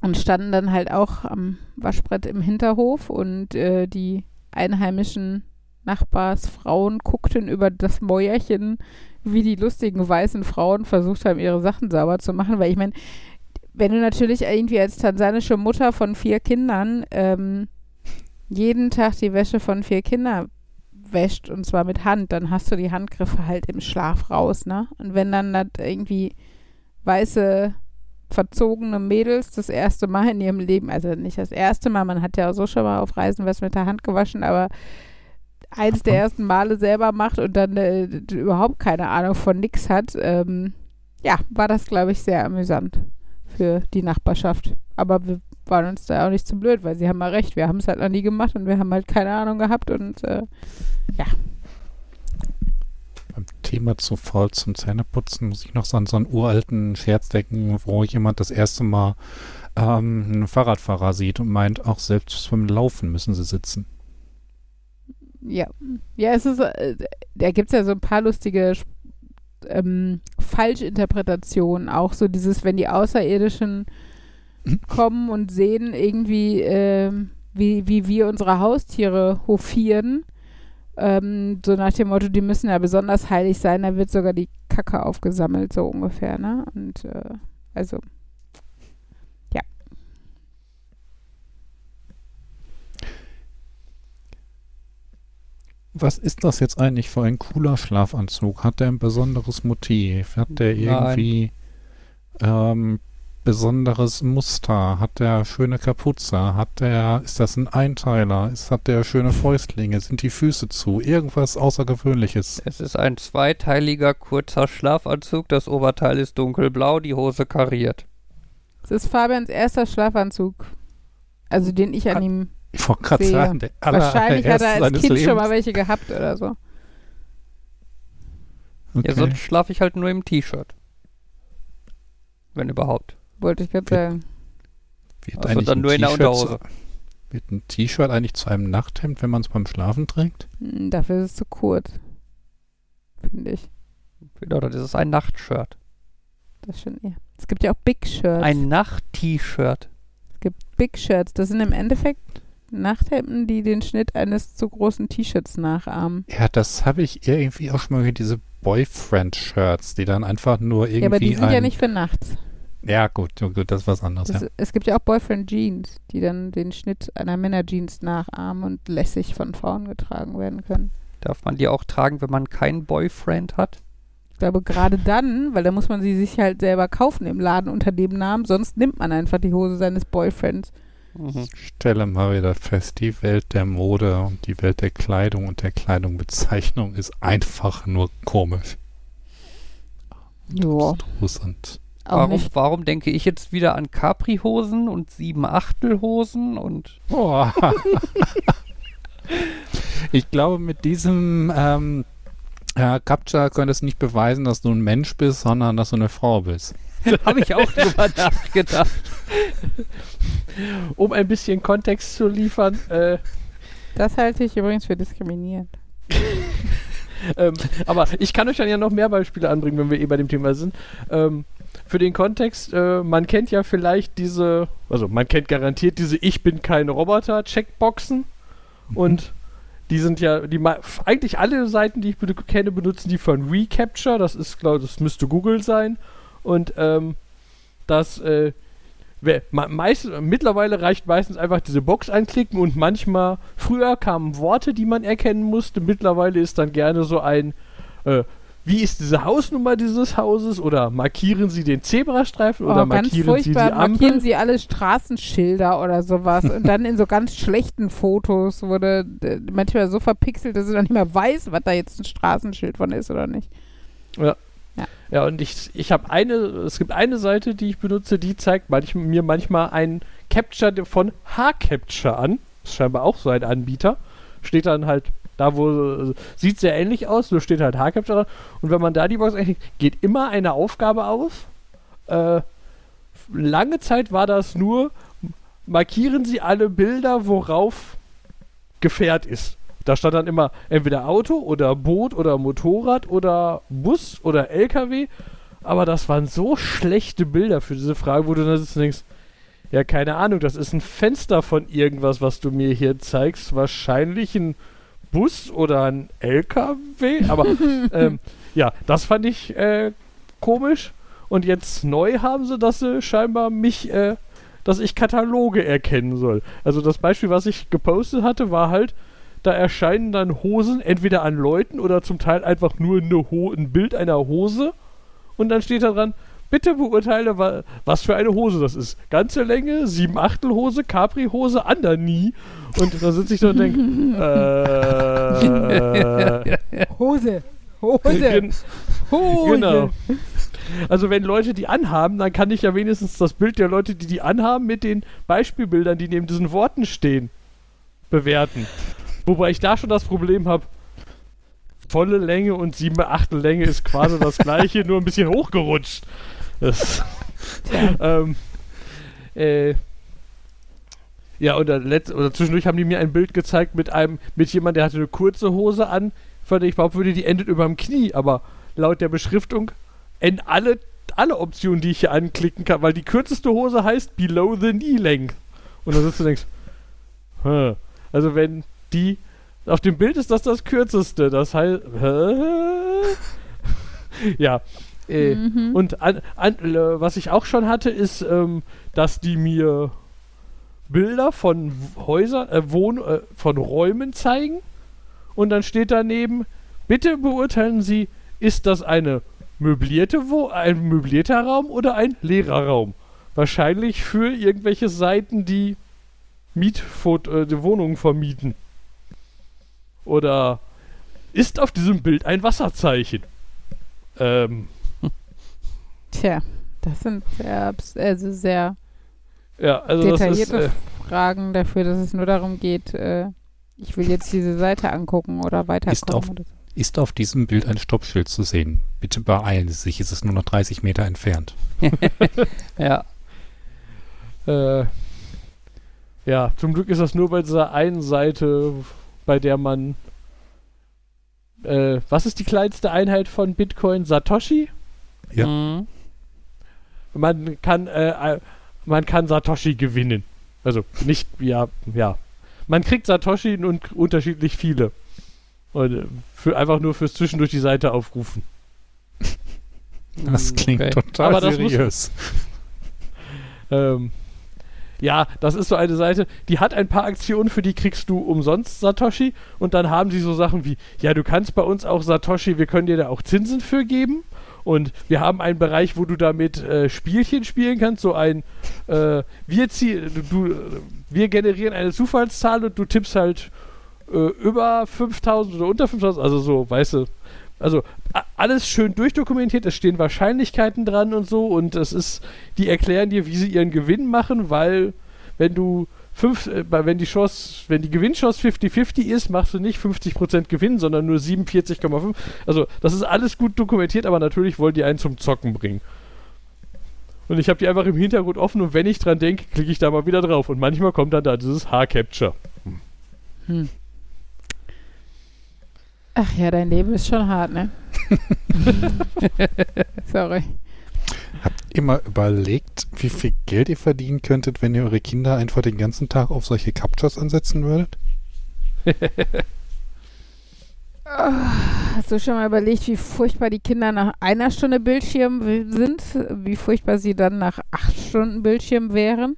und standen dann halt auch am Waschbrett im Hinterhof und äh, die einheimischen Nachbarsfrauen guckten über das Mäuerchen, wie die lustigen weißen Frauen versucht haben, ihre Sachen sauber zu machen. Weil ich meine, wenn du natürlich irgendwie als tansanische Mutter von vier Kindern ähm, jeden Tag die Wäsche von vier Kindern wäscht und zwar mit Hand, dann hast du die Handgriffe halt im Schlaf raus, ne? Und wenn dann das irgendwie weiße verzogene Mädels das erste Mal in ihrem Leben, also nicht das erste Mal, man hat ja auch so schon mal auf Reisen was mit der Hand gewaschen, aber eins der ersten Male selber macht und dann äh, überhaupt keine Ahnung von nix hat, ähm, ja, war das, glaube ich, sehr amüsant für die Nachbarschaft. Aber wir waren uns da auch nicht zu blöd, weil sie haben mal recht, wir haben es halt noch nie gemacht und wir haben halt keine Ahnung gehabt und äh, ja. Beim Thema zu faul zum Zähneputzen muss ich noch so an so einen uralten Scherz denken, wo jemand das erste Mal ähm, einen Fahrradfahrer sieht und meint, auch selbst beim Laufen müssen sie sitzen. Ja, ja, es ist, äh, da gibt es ja so ein paar lustige ähm, Falschinterpretationen. Auch so dieses, wenn die Außerirdischen kommen und sehen irgendwie, ähm, wie, wie wir unsere Haustiere hofieren. Ähm, so nach dem Motto, die müssen ja besonders heilig sein, da wird sogar die Kacke aufgesammelt, so ungefähr, ne? Und äh, also Was ist das jetzt eigentlich für ein cooler Schlafanzug? Hat der ein besonderes Motiv? Hat der irgendwie ähm, besonderes Muster? Hat der schöne Kapuze? Hat der, ist das ein Einteiler? Ist, hat der schöne Fäustlinge? Sind die Füße zu? Irgendwas Außergewöhnliches? Es ist ein zweiteiliger kurzer Schlafanzug. Das Oberteil ist dunkelblau, die Hose kariert. Es ist Fabians erster Schlafanzug. Also den ich an ihm ich wollte gerade sagen, der Wahrscheinlich hat er als Kind Lebens. schon mal welche gehabt oder so. Okay. Ja, sonst schlafe ich halt nur im T-Shirt. Wenn überhaupt. Wollte ich gerade sagen. Wird Also eigentlich dann ein nur in der T-Shirt Unterhose. Wird ein T-Shirt eigentlich zu einem Nachthemd, wenn man es beim Schlafen trägt? Hm, dafür ist es zu kurz. Finde ich. Oder das ist ein Nachtshirt. Das schon eher. Es gibt ja auch Big Shirts. Ein Nacht-T-Shirt. es gibt Big Shirts. Das sind im Endeffekt Nachthemden, die den Schnitt eines zu großen T-Shirts nachahmen. Ja, das habe ich irgendwie auch schon mal gehört, diese Boyfriend-Shirts, die dann einfach nur irgendwie Ja, aber die sind ja nicht für nachts. Ja, gut, gut, das ist was anderes. Das, ja. Es gibt ja auch Boyfriend Jeans, die dann den Schnitt einer Männerjeans nachahmen und lässig von Frauen getragen werden können. Darf man die auch tragen, wenn man keinen Boyfriend hat? Ich glaube, gerade dann, weil da muss man sie sich halt selber kaufen im Laden unter dem Namen, sonst nimmt man einfach die Hose seines Boyfriends. Ich stelle mal wieder fest, die Welt der Mode und die Welt der Kleidung und der Kleidungbezeichnung ist einfach nur komisch. Ja, und Warum, nicht. warum denke ich jetzt wieder an Capri-Hosen und Sieben-Achtel-Hosen und Boah. <laughs> ich glaube, mit diesem ähm, äh, Captcha könntest du nicht beweisen, dass du ein Mensch bist, sondern dass du eine Frau bist. <laughs> habe ich auch drüber <laughs> nachgedacht. Um ein bisschen Kontext zu liefern, äh, Das halte ich übrigens für diskriminierend. <laughs> ähm, aber ich kann euch dann ja noch mehr Beispiele anbringen, wenn wir eh bei dem Thema sind. Ähm, für den Kontext, äh, man kennt ja vielleicht diese, also man kennt garantiert diese Ich bin kein Roboter Checkboxen und die sind ja, die eigentlich alle Seiten, die ich be kenne, benutzen die von Recapture. Das ist, glaube das müsste Google sein. Und ähm, das, äh, meist, mittlerweile reicht meistens einfach diese Box anklicken und manchmal, früher kamen Worte, die man erkennen musste. Mittlerweile ist dann gerne so ein, äh, wie ist diese Hausnummer dieses Hauses? Oder markieren Sie den Zebrastreifen oder oh, ganz markieren Sie die furchtbar. Ampel? Markieren sie alle Straßenschilder oder sowas. und dann in so ganz schlechten Fotos wurde äh, manchmal so verpixelt, dass du dann nicht mehr weiß, was da jetzt ein Straßenschild von ist oder nicht. Ja, und ich, ich habe eine, es gibt eine Seite, die ich benutze, die zeigt manch, mir manchmal ein Capture von H-Capture an. Ist scheinbar auch so ein Anbieter. Steht dann halt da, wo, sieht sehr ähnlich aus, nur steht halt H-Capture dran. Und wenn man da die Box einklickt, geht immer eine Aufgabe auf. Äh, lange Zeit war das nur, markieren Sie alle Bilder, worauf Gefährt ist. Da stand dann immer entweder Auto oder Boot oder Motorrad oder Bus oder LKW. Aber das waren so schlechte Bilder für diese Frage, wo du dann sitzt und denkst, ja, keine Ahnung, das ist ein Fenster von irgendwas, was du mir hier zeigst. Wahrscheinlich ein Bus oder ein LKW. Aber <laughs> ähm, ja, das fand ich äh, komisch. Und jetzt neu haben sie, dass sie scheinbar mich, äh, dass ich Kataloge erkennen soll. Also das Beispiel, was ich gepostet hatte, war halt, da erscheinen dann Hosen entweder an Leuten oder zum Teil einfach nur eine Ho ein Bild einer Hose und dann steht da dran, bitte beurteile, wa was für eine Hose das ist. Ganze Länge, sieben Achtel Hose, Capri-Hose, Andernie. Und da sitze ich da und denke, <laughs> äh, Hose. Hose. gen- Hose. Genau. Also wenn Leute die anhaben, dann kann ich ja wenigstens das Bild der Leute, die die anhaben, mit den Beispielbildern, die neben diesen Worten stehen, bewerten. Wobei ich da schon das Problem habe, volle Länge und sieben Achtel Länge ist quasi das <laughs> gleiche, nur ein bisschen hochgerutscht. Das, ähm, äh, ja, oder, letzt, oder zwischendurch haben die mir ein Bild gezeigt mit einem, mit jemand, der hatte eine kurze Hose an, von der ich behaupten würde, die endet über dem Knie, aber laut der Beschriftung enden alle, alle Optionen, die ich hier anklicken kann, weil die kürzeste Hose heißt Below the Knee Length. Und dann sitzt du und denkst, Hä. also wenn die, auf dem Bild ist das das kürzeste, das heißt, <laughs> ja, äh, Mhm. und an, an, äh, was ich auch schon hatte, ist, ähm, dass die mir Bilder von Häusern, äh, Wohn äh, von Räumen zeigen. Und dann steht daneben, bitte beurteilen Sie, ist das eine möblierte Wo ein möblierter Raum oder ein leerer Raum? Wahrscheinlich für irgendwelche Seiten, die Mietfot äh, die Wohnungen vermieten. Oder ist auf diesem Bild ein Wasserzeichen? Ähm, Tja, das sind sehr, also sehr Ja, also das ist, detaillierte äh, Fragen dafür, dass es nur darum geht, äh, ich will jetzt diese Seite angucken oder weiterkommen. auf- oder so. Ist auf diesem Bild ein Stoppschild zu sehen? Bitte beeilen Sie sich, es ist nur noch 30 Meter entfernt. <laughs> Ja. äh, ja, zum Glück ist das nur bei dieser einen Seite, bei der man äh, was ist die kleinste Einheit von Bitcoin? Satoshi? Ja. Mhm. Man kann, äh, äh, man kann Satoshi gewinnen. Also nicht, ja, ja. Man kriegt Satoshi und unterschiedlich viele. Und äh, für, einfach nur fürs Zwischendurch die Seite aufrufen. Das klingt Okay. total Aber das muss- seriös. Ähm, ja, das ist so eine Seite, die hat ein paar Aktionen, für die kriegst du umsonst Satoshi. Und dann haben sie so Sachen wie, ja, du kannst bei uns auch Satoshi, wir können dir da auch Zinsen für geben. Und wir haben einen Bereich, wo du damit äh, Spielchen spielen kannst, so ein, äh, wir, zieh, du, du, wir generieren eine Zufallszahl und du tippst halt äh, über 5000 oder unter 5000, also so, weißt du, also alles schön durchdokumentiert, es stehen Wahrscheinlichkeiten dran und so und es ist, die erklären dir, wie sie ihren Gewinn machen, weil wenn du fünf, äh, wenn die Chance, wenn die Gewinnchance 50-50 ist, machst du nicht 50% Gewinn, sondern nur 47,5. Also das ist alles gut dokumentiert, aber natürlich wollen die einen zum Zocken bringen. Und ich habe die einfach im Hintergrund offen und wenn ich dran denke, klicke ich da mal wieder drauf. Und manchmal kommt dann da dieses Haar-Capture. Hm. Ach ja, dein Leben ist schon hart, ne? <laughs> Sorry. Habt ihr mal überlegt, wie viel Geld ihr verdienen könntet, wenn ihr eure Kinder einfach den ganzen Tag auf solche Captures ansetzen würdet? Hast du schon mal überlegt, wie furchtbar die Kinder nach einer Stunde Bildschirm sind? Wie furchtbar sie dann nach acht Stunden Bildschirm wären?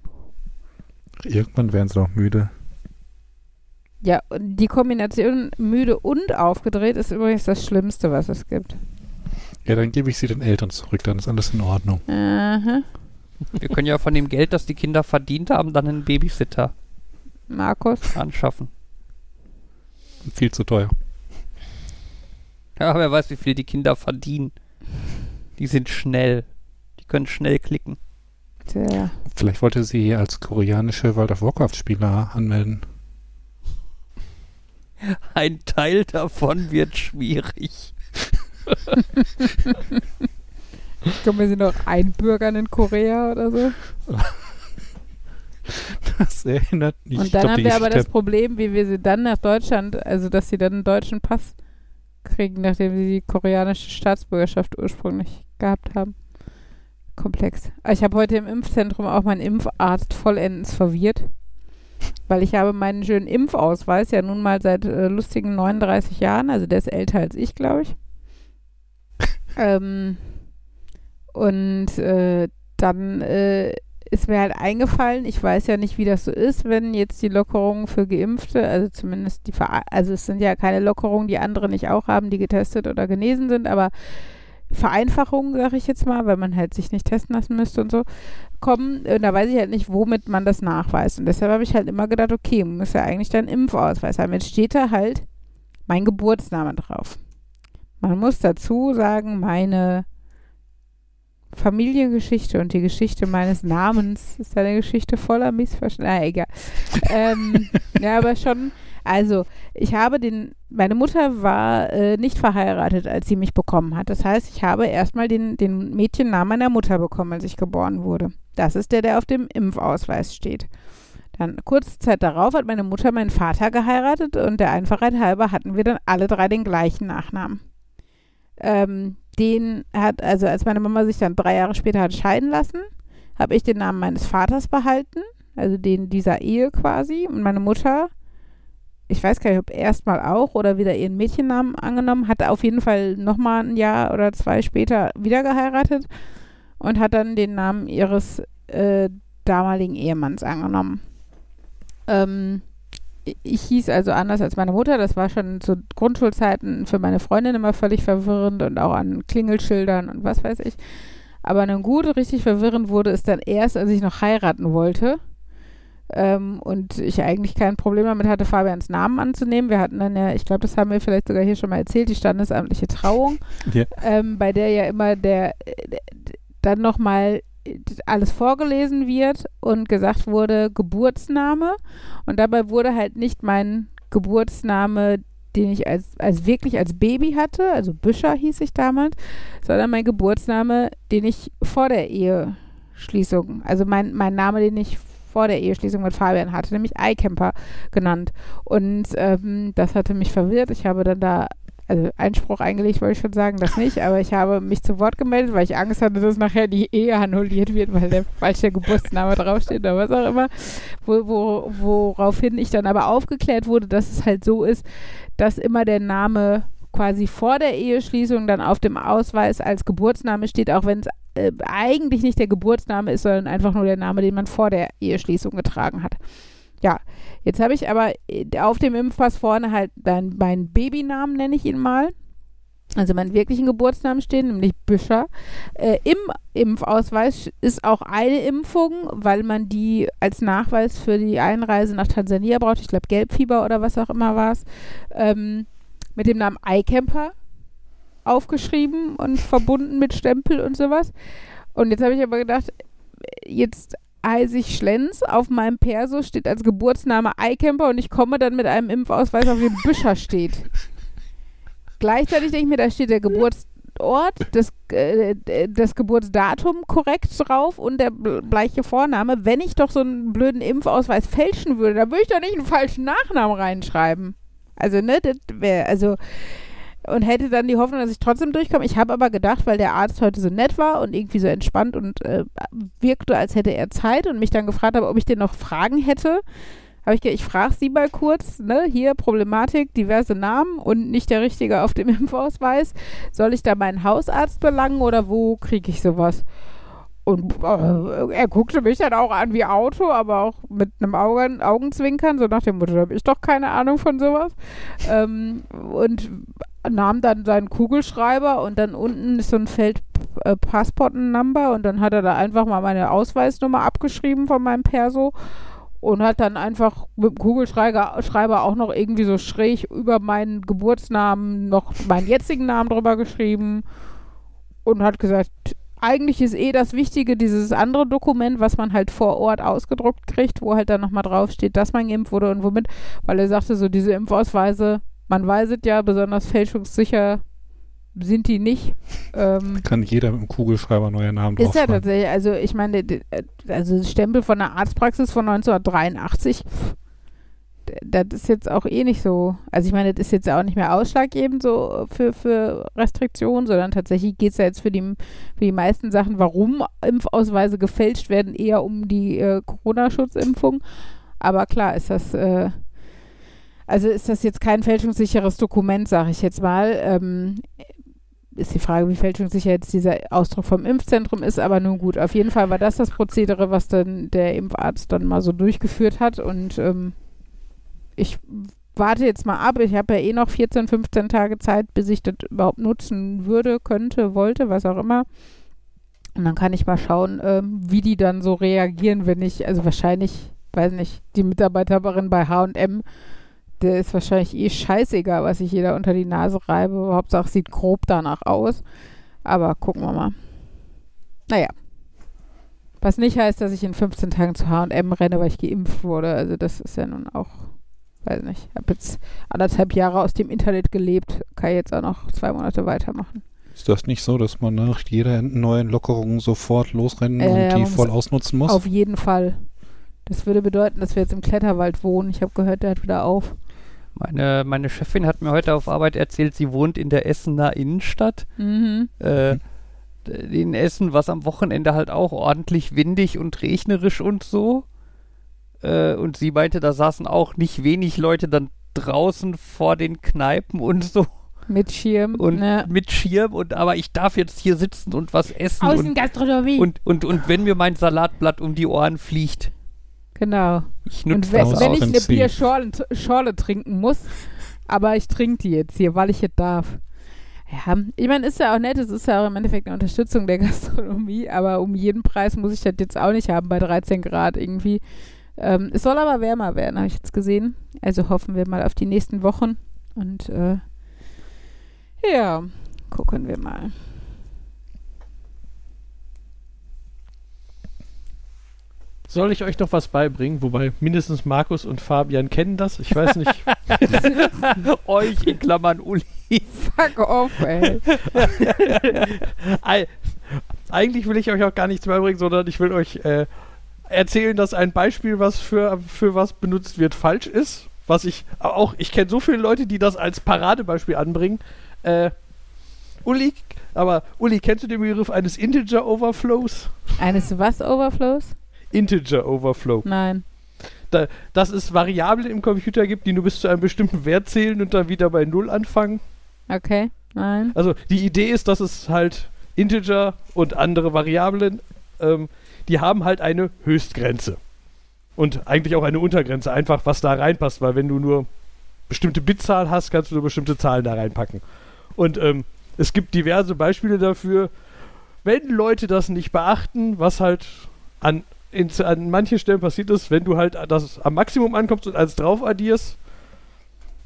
Irgendwann werden sie doch müde. Ja, und die Kombination müde und aufgedreht ist übrigens das Schlimmste, was es gibt. Ja, dann gebe ich sie den Eltern zurück, dann ist alles in Ordnung. Aha. Wir können ja von dem Geld, das die Kinder verdient haben, dann einen Babysitter Markus? anschaffen. Viel zu teuer. Ja, wer weiß, wie viel die Kinder verdienen. Die sind schnell. Die können schnell klicken. Der, Vielleicht wollte sie als koreanische World of Warcraft-Spieler anmelden. Ein Teil davon wird schwierig. können wir sie noch einbürgern in Korea oder so? Das erinnert mich. Und ich dann glaub, haben wir aber das Problem, wie wir sie dann nach Deutschland, also dass sie dann einen deutschen Pass kriegen, nachdem sie die koreanische Staatsbürgerschaft ursprünglich gehabt haben. Komplex. Ich habe heute im Impfzentrum auch meinen Impfarzt vollendens verwirrt, weil ich habe meinen schönen Impfausweis ja nun mal seit äh, lustigen 39 Jahren, also der ist älter als ich, glaube ich. <laughs> ähm, und äh, dann äh, ist mir halt eingefallen, ich weiß ja nicht, wie das so ist, wenn jetzt die Lockerungen für Geimpfte, also zumindest die, Ver also es sind ja keine Lockerungen, die andere nicht auch haben, die getestet oder genesen sind, aber Vereinfachungen, sage ich jetzt mal, weil man halt sich nicht testen lassen müsste und so, kommen. Und da weiß ich halt nicht, womit man das nachweist. Und deshalb habe ich halt immer gedacht, okay, muss ja eigentlich dann Impfausweis haben. Jetzt steht da halt mein Geburtsname drauf. Man muss dazu sagen, meine Familiengeschichte und die Geschichte meines Namens ist eine Geschichte voller Missverständnisse. Na, egal. <laughs> ähm, ja, aber schon, also, ich habe den, meine Mutter war äh, nicht verheiratet, als sie mich bekommen hat. Das heißt, ich habe erstmal den, den Mädchennamen meiner Mutter bekommen, als ich geboren wurde. Das ist der, der auf dem Impfausweis steht. Dann kurze Zeit darauf hat meine Mutter meinen Vater geheiratet und der Einfachheit halber hatten wir dann alle drei den gleichen Nachnamen. Ähm, den hat, also als meine Mama sich dann drei Jahre später hat scheiden lassen, habe ich den Namen meines Vaters behalten, also den dieser Ehe quasi. Und meine Mutter, ich weiß gar nicht, ob erstmal auch oder wieder ihren Mädchennamen angenommen, hat auf jeden Fall nochmal ein Jahr oder zwei später wieder geheiratet und hat dann den Namen ihres äh, damaligen Ehemanns angenommen. Ähm, ich hieß also anders als meine Mutter. Das war schon zu Grundschulzeiten für meine Freundin immer völlig verwirrend und auch an Klingelschildern und was weiß ich. Aber nun gut, richtig verwirrend wurde es dann erst, als ich noch heiraten wollte. Ähm, und ich eigentlich kein Problem damit hatte, Fabians Namen anzunehmen. Wir hatten dann ja, ich glaube, das haben wir vielleicht sogar hier schon mal erzählt, die standesamtliche Trauung, <laughs> Ja. ähm, bei der ja immer der, der dann nochmal alles vorgelesen wird und gesagt wurde Geburtsname und dabei wurde halt nicht mein Geburtsname, den ich als, als wirklich als Baby hatte, also Büscher hieß ich damals, sondern mein Geburtsname, den ich vor der Eheschließung, also mein, mein Name, den ich vor der Eheschließung mit Fabian hatte, nämlich iCamper genannt. Und ähm, das hatte mich verwirrt. Ich habe dann da also Einspruch eingelegt, wollte ich schon sagen, das nicht, aber ich habe mich zu Wort gemeldet, weil ich Angst hatte, dass nachher die Ehe annulliert wird, weil der falsche Geburtsname draufsteht oder was auch immer. Wo, wo, woraufhin ich dann aber aufgeklärt wurde, dass es halt so ist, dass immer der Name quasi vor der Eheschließung dann auf dem Ausweis als Geburtsname steht, auch wenn es äh, eigentlich nicht der Geburtsname ist, sondern einfach nur der Name, den man vor der Eheschließung getragen hat. Ja, jetzt habe ich aber äh, auf dem Impfpass vorne halt dann meinen Babynamen, nenne ich ihn mal. Also meinen wirklichen Geburtsnamen stehen, nämlich Büscher. Äh, Im Impfausweis ist auch eine Impfung, weil man die als Nachweis für die Einreise nach Tansania braucht. Ich glaube Gelbfieber oder was auch immer war es. Ähm, mit dem Namen iCamper aufgeschrieben und verbunden mit Stempel und sowas. Und jetzt habe ich aber gedacht, jetzt heiße ich Schlenz, auf meinem Perso steht als Geburtsname iCamper und ich komme dann mit einem Impfausweis, auf dem Büscher steht. Gleichzeitig denke ich mir, da steht der Geburtsort, das, äh, das Geburtsdatum korrekt drauf und der gleiche Vorname. Wenn ich doch so einen blöden Impfausweis fälschen würde, dann würde ich doch nicht einen falschen Nachnamen reinschreiben. Also, ne, das wäre, also, und hätte dann die Hoffnung, dass ich trotzdem durchkomme. Ich habe aber gedacht, weil der Arzt heute so nett war und irgendwie so entspannt und äh, wirkte, als hätte er Zeit und mich dann gefragt habe, ob ich den noch Fragen hätte, habe ich gedacht, ich frage sie mal kurz, ne, hier Problematik, diverse Namen und nicht der Richtige auf dem <laughs> Impfausweis. Soll ich da meinen Hausarzt belangen oder wo kriege ich sowas? Und äh, er guckte mich dann auch an wie Auto, aber auch mit einem Augen, Augenzwinkern, so nach dem Motto, da habe ich doch keine Ahnung von sowas. Ähm, und nahm dann seinen Kugelschreiber und dann unten ist so ein Feld äh, Passport-Number und dann hat er da einfach mal meine Ausweisnummer abgeschrieben von meinem Perso und hat dann einfach mit dem Kugelschreiber Schreiber auch noch irgendwie so schräg über meinen Geburtsnamen noch meinen jetzigen Namen drüber geschrieben und hat gesagt, eigentlich ist eh das Wichtige dieses andere Dokument, was man halt vor Ort ausgedruckt kriegt, wo halt dann nochmal draufsteht, dass man geimpft wurde und womit, weil er sagte, so diese Impfausweise, man weiß es ja, besonders fälschungssicher sind die nicht. Ähm, Kann jeder mit dem Kugelschreiber neue Namen ist ja tatsächlich, also ich meine, also Stempel von der Arztpraxis von 1983, pff, d- das ist jetzt auch eh nicht so, also ich meine, das ist jetzt auch nicht mehr ausschlaggebend so für, für Restriktionen, sondern tatsächlich geht es ja jetzt für die, für die meisten Sachen, warum Impfausweise gefälscht werden, eher um die äh, Corona-Schutzimpfung. Aber klar ist das, äh, also ist das jetzt kein fälschungssicheres Dokument, sage ich jetzt mal. Ähm, ist die Frage, wie fälschungssicher jetzt dieser Ausdruck vom Impfzentrum ist, aber nun gut. Auf jeden Fall war das das Prozedere, was dann der Impfarzt dann mal so durchgeführt hat und ähm, ich warte jetzt mal ab. Ich habe ja eh noch 14, 15 Tage Zeit, bis ich das überhaupt nutzen würde, könnte, wollte, was auch immer. Und dann kann ich mal schauen, ähm, wie die dann so reagieren, wenn ich, also wahrscheinlich, weiß nicht, die Mitarbeiterin bei HM, der ist wahrscheinlich eh scheißegal, was ich jeder unter die Nase reibe. Hauptsache sieht grob danach aus. Aber gucken wir mal. Naja. Was nicht heißt, dass ich in 15 Tagen zu HM renne, weil ich geimpft wurde. Also das ist ja nun auch, weiß nicht. Ich habe jetzt anderthalb Jahre aus dem Internet gelebt, kann jetzt auch noch zwei Monate weitermachen. Ist das nicht so, dass man nach jeder neuen Lockerung sofort losrennen Äh, und die voll ausnutzen muss? Auf jeden Fall. Das würde bedeuten, dass wir jetzt im Kletterwald wohnen. Ich habe gehört, der hat wieder auf. Meine, meine Chefin hat mir heute auf Arbeit erzählt, sie wohnt in der Essener Innenstadt. Mhm. Äh, in Essen, was am Wochenende halt auch ordentlich windig und regnerisch und so. Äh, und sie meinte, da saßen auch nicht wenig Leute dann draußen vor den Kneipen und so Mit Schirm. und ne. mit Schirm und aber ich darf jetzt hier sitzen und was essen und, Außengastronomie. und, und, und wenn mir mein Salatblatt um die Ohren fliegt, genau. ich Und nutze wenn, das wenn ich eine. Bierschorle Schorle trinken muss, aber ich trinke die jetzt hier, weil ich es darf. Ja, ich meine, ist ja auch nett, es ist ja auch im Endeffekt eine Unterstützung der <laughs> Gastronomie, aber um jeden Preis muss ich das jetzt auch nicht haben bei 13 Grad irgendwie. Ähm, es soll aber wärmer werden, habe ich jetzt gesehen. Also hoffen wir mal auf die nächsten Wochen und äh, ja, gucken wir mal. Soll ich euch noch was beibringen? Wobei mindestens Markus und Fabian kennen das. Ich weiß nicht. <laughs> Euch in Klammern Uli. Fuck off, ey. Ei- Eigentlich will ich euch auch gar nichts beibringen, sondern ich will euch äh, erzählen, dass ein Beispiel, was für, für was benutzt wird, falsch ist. Was ich auch, ich kenne so viele Leute, die das als Paradebeispiel anbringen. Äh, Uli, aber Uli, kennst du den Begriff eines Integer Overflows? Eines was Overflows? Integer Overflow. Nein. Da, dass es Variablen im Computer gibt, die nur bis zu einem bestimmten Wert zählen und dann wieder bei Null anfangen. Okay. Nein. Also die Idee ist, dass es halt Integer und andere Variablen, ähm, die haben halt eine Höchstgrenze. Und eigentlich auch eine Untergrenze, einfach was da reinpasst, weil wenn du nur bestimmte Bitzahl hast, kannst du nur bestimmte Zahlen da reinpacken. Und ähm, es gibt diverse Beispiele dafür, wenn Leute das nicht beachten, was halt an, in, an manchen Stellen passiert ist, wenn du halt das am Maximum ankommst und eins drauf addierst,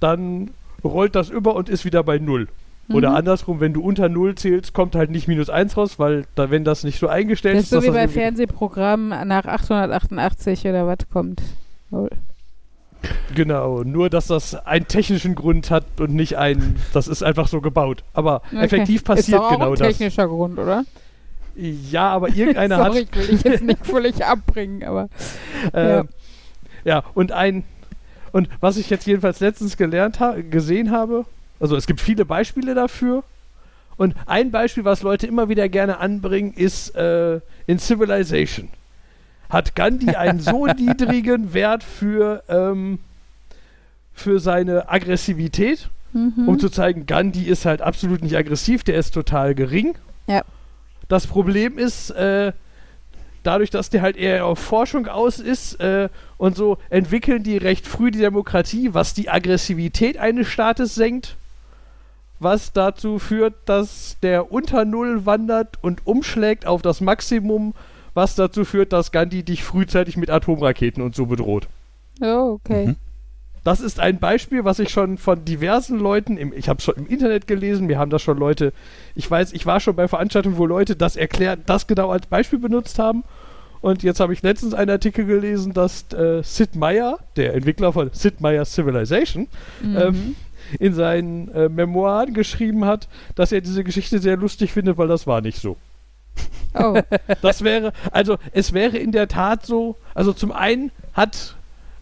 dann rollt das über und ist wieder bei Null. Oder Mhm. andersrum, wenn du unter 0 zählst, kommt halt nicht minus 1 raus, weil da, wenn das nicht so eingestellt Das ist, ist so wie das bei Fernsehprogrammen nach 888 oder was kommt. Oh. Genau, nur dass das einen technischen Grund hat und nicht einen, das ist einfach so gebaut. Aber Okay. effektiv ist passiert doch auch genau ein das. technischer Grund, oder? Ja, aber irgendeiner <laughs> Sorry, hat. ich will dich jetzt <laughs> nicht völlig abbringen, aber Äh, Ja. ja. und ein. Und was ich jetzt jedenfalls letztens gelernt ha gesehen habe, also es gibt viele Beispiele dafür. Und ein Beispiel, was Leute immer wieder gerne anbringen, ist äh, in Civilization. Hat Gandhi einen so <laughs> niedrigen Wert für, ähm, für seine Aggressivität, mhm. um zu zeigen, Gandhi ist halt absolut nicht aggressiv, der ist total gering. Ja. Das Problem ist, äh, dadurch, dass der halt eher auf Forschung aus ist äh, und so, entwickeln die recht früh die Demokratie, was die Aggressivität eines Staates senkt, was dazu führt, dass der unter Null wandert und umschlägt auf das Maximum, was dazu führt, dass Gandhi dich frühzeitig mit Atomraketen und so bedroht. oh, okay. Mhm. Das ist ein Beispiel, was ich schon von diversen Leuten, im, ich habe es schon im Internet gelesen, mir haben das schon Leute, ich weiß, ich war schon bei Veranstaltungen, wo Leute das erklärt, das genau als Beispiel benutzt haben. Und jetzt habe ich letztens einen Artikel gelesen, dass äh, Sid Meier, der Entwickler von Sid Meier's Civilization, Mhm. ähm, in seinen äh, Memoiren geschrieben hat, dass er diese Geschichte sehr lustig findet, weil das war nicht so. oh, <laughs> Das wäre, also es wäre in der Tat so, also zum einen hat,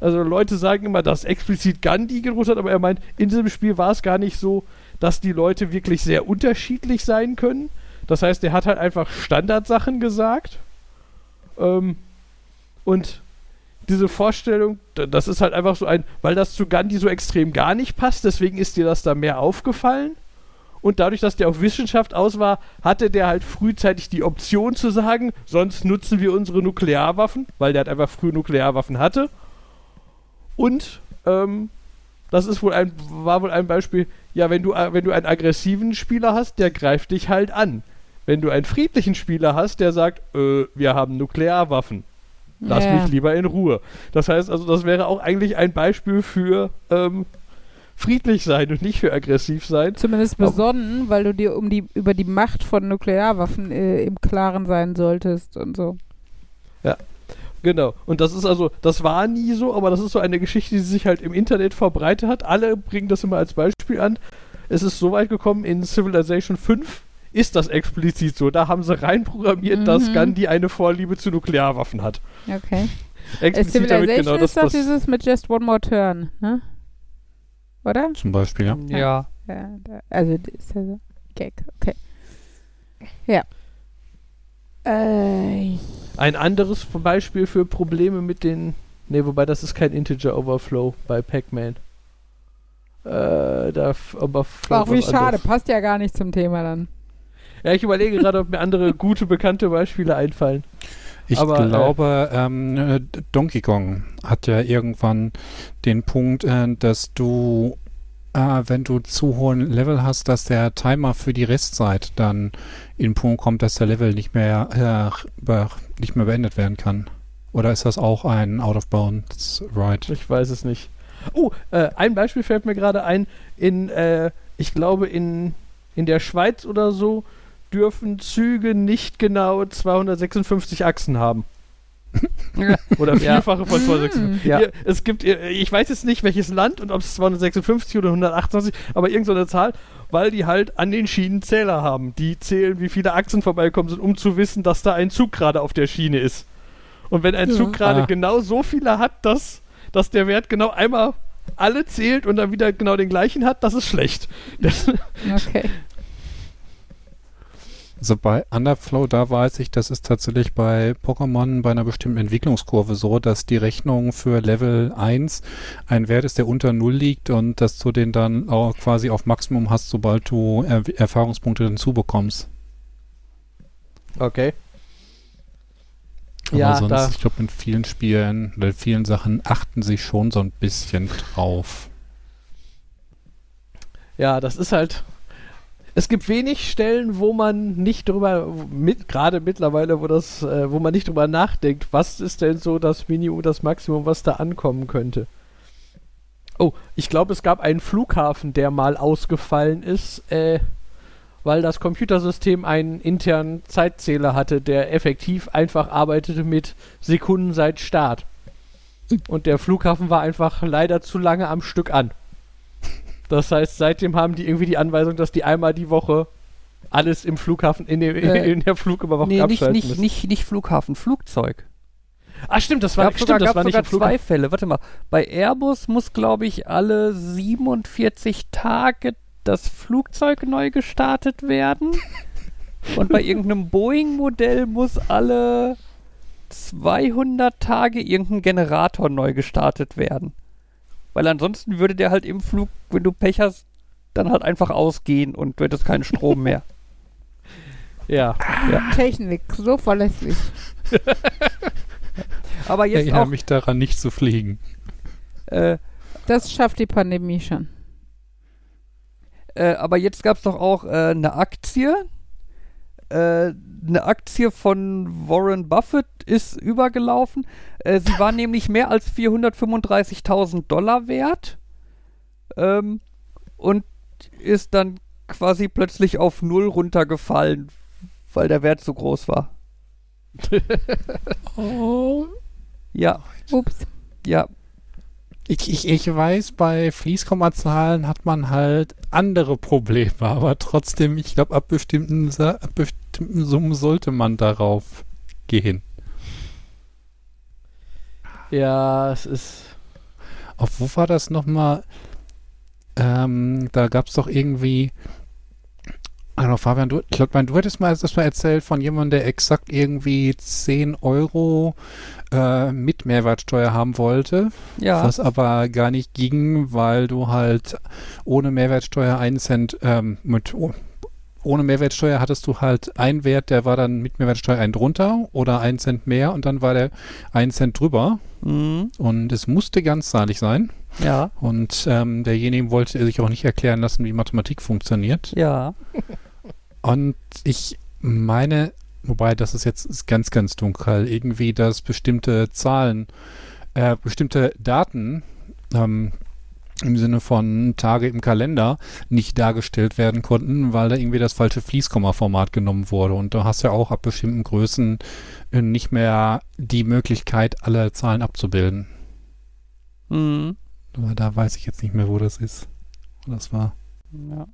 also Leute sagen immer, dass explizit Gandhi gedroht hat, aber er meint, in diesem Spiel war es gar nicht so, dass die Leute wirklich sehr unterschiedlich sein können. Das heißt, er hat halt einfach Standardsachen gesagt. Ähm, und diese Vorstellung, das ist halt einfach so ein, weil das zu Gandhi so extrem gar nicht passt, deswegen ist dir das da mehr aufgefallen. Und dadurch, dass der auf Wissenschaft aus war, hatte der halt frühzeitig die Option zu sagen, sonst nutzen wir unsere Nuklearwaffen, weil der halt einfach früh Nuklearwaffen hatte. Und ähm, das ist wohl ein, war wohl ein Beispiel, ja, wenn du, äh, wenn du einen aggressiven Spieler hast, der greift dich halt an. Wenn du einen friedlichen Spieler hast, der sagt, äh, wir haben Nuklearwaffen. Lass Ja. mich lieber in Ruhe. Das heißt also, das wäre auch eigentlich ein Beispiel für ähm, friedlich sein und nicht für aggressiv sein. Zumindest Aber- besonnen, weil du dir um die, über die Macht von Nuklearwaffen äh, im Klaren sein solltest und so. Genau. Und das ist also, das war nie so, aber das ist so eine Geschichte, die sich halt im Internet verbreitet hat. Alle bringen das immer als Beispiel an. Es ist so weit gekommen, in Civilization 5 ist das explizit so. Da haben sie reinprogrammiert, dass Mhm. Gandhi eine Vorliebe zu Nuklearwaffen hat. Okay. Explizit damit Civilization genau das, ist doch was dieses mit Just One More Turn, ne? Oder? Zum Beispiel, ja. Ja. Ja, also das ist ja so. Gag, okay. Ja. Äh, Ein anderes Beispiel für Probleme mit den. Ne, wobei das ist kein Integer Overflow bei Pac-Man. Äh, da Overflow. ach, wie schade, anderes. passt ja gar nicht zum Thema dann. Ja, ich überlege gerade, ob mir andere <laughs> gute, bekannte Beispiele einfallen. Ich Aber, äh, glaube, ähm, äh, Donkey Kong hat ja irgendwann den Punkt, äh, dass du, äh, wenn du zu hohen Level hast, dass der Timer für die Restzeit dann in Punkt kommt, dass der Level nicht mehr, äh, nicht mehr beendet werden kann. Oder ist das auch ein Out of Bounds Ride? Ich weiß es nicht. Oh, äh, ein Beispiel fällt mir gerade ein. In, äh, ich glaube, in, in der Schweiz oder so dürfen Züge nicht genau 256 Achsen haben. <laughs> Oder Ja. Vierfache von 256. Ja. Hier, es gibt, ich weiß jetzt nicht, welches Land und ob es 256 oder 128, aber irgendeine so Zahl, weil die halt an den Schienen Zähler haben. Die zählen, wie viele Achsen vorbeikommen sind, um zu wissen, dass da ein Zug gerade auf der Schiene ist. Und wenn ein Ja. Zug gerade Ah. genau so viele hat, dass, dass der Wert genau einmal alle zählt und dann wieder genau den gleichen hat, das ist schlecht. <laughs> Das, Okay. Also bei Underflow, da weiß ich, das ist tatsächlich bei Pokémon bei einer bestimmten Entwicklungskurve so, dass die Rechnung für Level 1 ein Wert ist, der unter 0 liegt und dass du den dann auch quasi auf Maximum hast, sobald du er Erfahrungspunkte hinzubekommst. okay. Aber Ja, sonst, da- ich glaube, in vielen Spielen oder in vielen Sachen achten sie schon so ein bisschen drauf. Ja, das ist halt. Es gibt wenig Stellen, wo man nicht drüber, mit, gerade mittlerweile, wo das, äh, wo man nicht drüber nachdenkt, was ist denn so das Minimum, das Maximum, was da ankommen könnte. Oh, ich glaube, es gab einen Flughafen, der mal ausgefallen ist, äh, weil das Computersystem einen internen Zeitzähler hatte, der effektiv einfach arbeitete mit Sekunden seit Start. Und der Flughafen war einfach leider zu lange am Stück an. Das heißt, seitdem haben die irgendwie die Anweisung, dass die einmal die Woche alles im Flughafen, in, der- Äh, in der Flugüberwachung Nee, nicht, abschalten nicht, müssen. nicht, nicht Flughafen, Flugzeug. Ah, stimmt, das war, gab stimmt, sogar, das gab war nicht sogar zwei Fälle. Warte mal. Bei Airbus muss, glaube ich, alle 47 Tage das Flugzeug neu gestartet werden. <laughs> Und bei irgendeinem Boeing-Modell muss alle 200 Tage irgendein Generator neu gestartet werden. Weil ansonsten würde der halt im Flug, wenn du Pech hast, dann halt einfach ausgehen und du hättest keinen Strom mehr. <laughs> Ja. Technik, so verlässlich. <laughs> Aber Ich jetzt erinnere auch, mich daran, nicht zu fliegen. äh, Das schafft die Pandemie schon. Äh, aber jetzt gab es doch auch äh, eine Aktie. Äh, eine Aktie von Warren Buffett ist übergelaufen. Äh, sie war <laughs> nämlich mehr als 435.000 Dollar wert. Ähm, und ist dann quasi plötzlich auf Null runtergefallen, weil der Wert so groß war. Oh. <laughs> Ja, Ups. ja. Ich, ich, ich weiß, bei Fließkommazahlen hat man halt andere Probleme, aber trotzdem, ich glaube, ab bestimmten, ab bestimmten Summen sollte man darauf gehen. Ja, es ist. Auf wo war das nochmal? Ähm, da gab es doch irgendwie Hallo Fabian, du, ich glaub, du hättest mal das mal erzählt von jemandem, der exakt irgendwie 10 Euro äh, mit Mehrwertsteuer haben wollte, Ja. was aber gar nicht ging, weil du halt ohne Mehrwertsteuer einen Cent ähm, mit oh, ohne Mehrwertsteuer hattest du halt einen Wert, der war dann mit Mehrwertsteuer ein drunter oder einen Cent mehr und dann war der einen Cent drüber Mhm. und es musste ganzzahlig sein Ja. und ähm, derjenige wollte sich auch nicht erklären lassen, wie Mathematik funktioniert. Ja. <laughs> Und ich meine, wobei das ist jetzt ist ganz, ganz dunkel, irgendwie, dass bestimmte Zahlen, äh, bestimmte Daten ähm, im Sinne von Tage im Kalender nicht dargestellt werden konnten, weil da irgendwie das falsche Fließkomma-Format genommen wurde. Und du hast ja auch ab bestimmten Größen äh, nicht mehr die Möglichkeit, alle Zahlen abzubilden. Mhm. Aber da weiß ich jetzt nicht mehr, wo das ist. Wo das war. ja.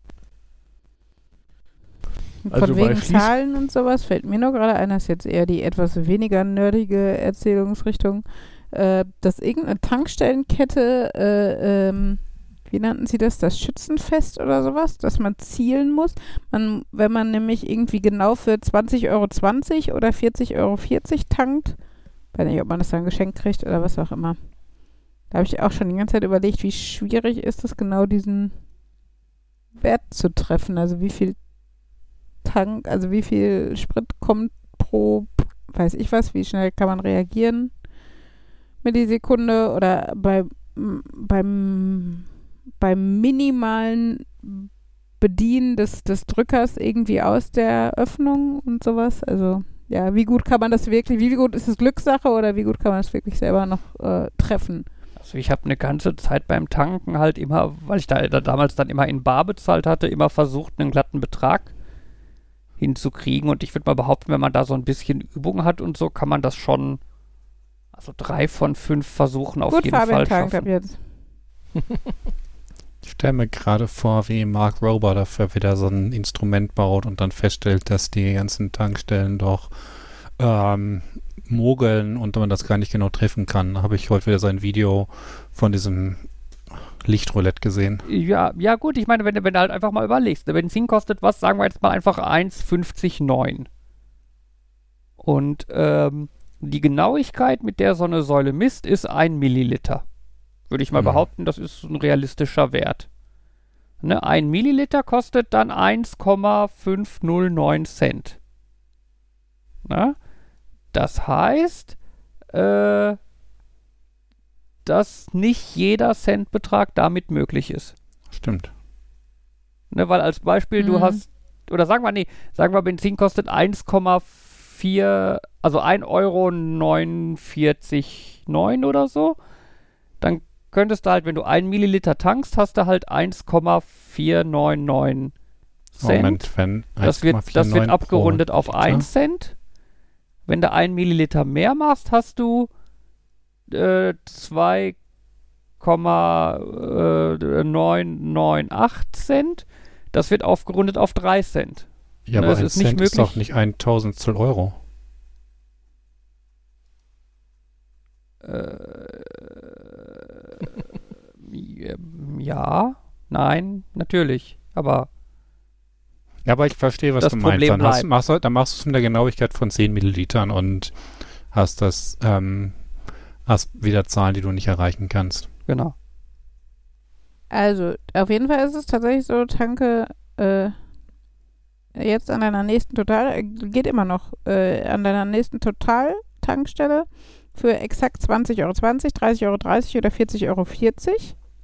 Von Also bei wegen Zahlen und sowas fällt mir nur gerade ein, das ist jetzt eher die etwas weniger nerdige Erzählungsrichtung, äh, dass irgendeine Tankstellenkette, äh, ähm, wie nannten sie das, das Schützenfest oder sowas, dass man zielen muss. Man, wenn man nämlich irgendwie genau für 20,20 Euro oder 40,40 Euro tankt, weiß nicht, ob man das dann geschenkt kriegt oder was auch immer. Da habe ich auch schon die ganze Zeit überlegt, wie schwierig ist es genau, diesen Wert zu treffen. Also wie viel Tank, also wie viel Sprit kommt pro, weiß ich was, wie schnell kann man reagieren mit die Sekunde oder bei, beim, beim minimalen Bedienen des, des Drückers irgendwie aus der Öffnung und sowas. Also ja, wie gut kann man das wirklich, wie gut ist es Glückssache oder wie gut kann man es wirklich selber noch äh, treffen? Also ich habe eine ganze Zeit beim Tanken halt immer, weil ich da, da damals dann immer in Bar bezahlt hatte, immer versucht, einen glatten Betrag hinzukriegen. Und ich würde mal behaupten, wenn man da so ein bisschen Übung hat und so, kann man das schon, also drei von fünf Versuchen auf gut, jeden Fabian Fall schaffen. jetzt. <laughs> Ich stelle mir gerade vor, wie Mark Rober dafür wieder so ein Instrument baut und dann feststellt, dass die ganzen Tankstellen doch ähm, mogeln und man das gar nicht genau treffen kann. Da habe ich heute wieder sein Video von diesem Lichtroulette gesehen. Ja, ja gut, ich meine, wenn, du- wenn du halt einfach mal überlegst, der Benzin kostet was, sagen wir jetzt mal einfach 1,59,9. Und ähm, die Genauigkeit, mit der so eine Säule misst, ist ein Milliliter. Würde ich mal Mhm. behaupten, das ist ein realistischer Wert. Ne, ein Milliliter kostet dann 1,509 Cent. Na? Das heißt, äh, dass nicht jeder Centbetrag damit möglich ist. Stimmt. Ne, weil als Beispiel, du Mhm. hast, oder sagen wir, nee, sagen wir, Benzin kostet 1,4, also 1,49 Euro 49,9 oder so. Dann könntest du halt, wenn du 1 Milliliter tankst, hast du halt 1,499 Cent. Moment, wenn Das wird, das wird 1,49 abgerundet auf Liter. 1 Cent. Wenn du 1 Milliliter mehr machst, hast du äh, 2,998 Cent. Das wird aufgerundet auf 3 Cent. Ja, Ne, aber ein ist nicht Cent ist möglich. doch nicht ein Tausendstel Euro. Äh, ja, nein, natürlich. Aber Ja, aber ich verstehe, was Das du meinst. Dann, hast, machst, du- dann machst du es mit der Genauigkeit von 10 Millilitern und hast das, ähm, hast wieder Zahlen, die du nicht erreichen kannst. genau. Also, auf jeden Fall ist es tatsächlich so, tanke äh, jetzt an deiner nächsten Total, geht immer noch, äh, an deiner nächsten Total-Tankstelle für exakt 20,20 Euro, 30,30 Euro oder 40,40 Euro.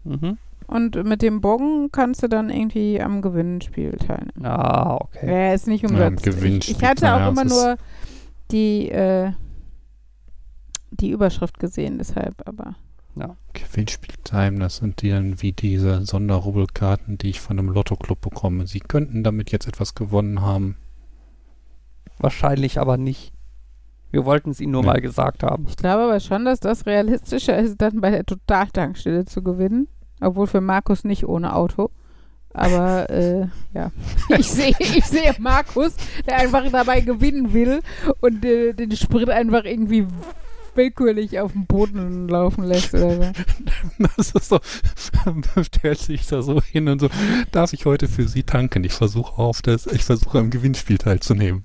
Mhm. Und mit dem Bogen kannst du dann irgendwie am Gewinnspiel teilnehmen. Ah, okay. Ja, ist nicht Ja, umsonst. Gewinnspiel, ich, ich hatte auch immer es ist- nur die, äh, die Überschrift gesehen, deshalb, aber. Gewinnspieltime, das sind die dann wie diese Sonderrubbelkarten, die ich von einem Lotto-Club bekomme. Sie könnten damit jetzt etwas gewonnen haben. Wahrscheinlich aber nicht. Wir wollten es Ihnen nur Nee. mal gesagt haben. Ich glaube aber schon, dass das realistischer ist, dann bei der Totaltankstelle zu gewinnen. Obwohl für Markus nicht ohne Auto. Aber äh, ja, <laughs> ich sehe ich sehe Markus, der einfach dabei gewinnen will und äh, den Sprit einfach irgendwie willkürlich auf dem Boden laufen lässt oder so. <laughs> Das ist so, <laughs> stellt sich da so hin und so, darf ich heute für Sie tanken? Ich versuche auf das, ich versuche am Gewinnspiel teilzunehmen.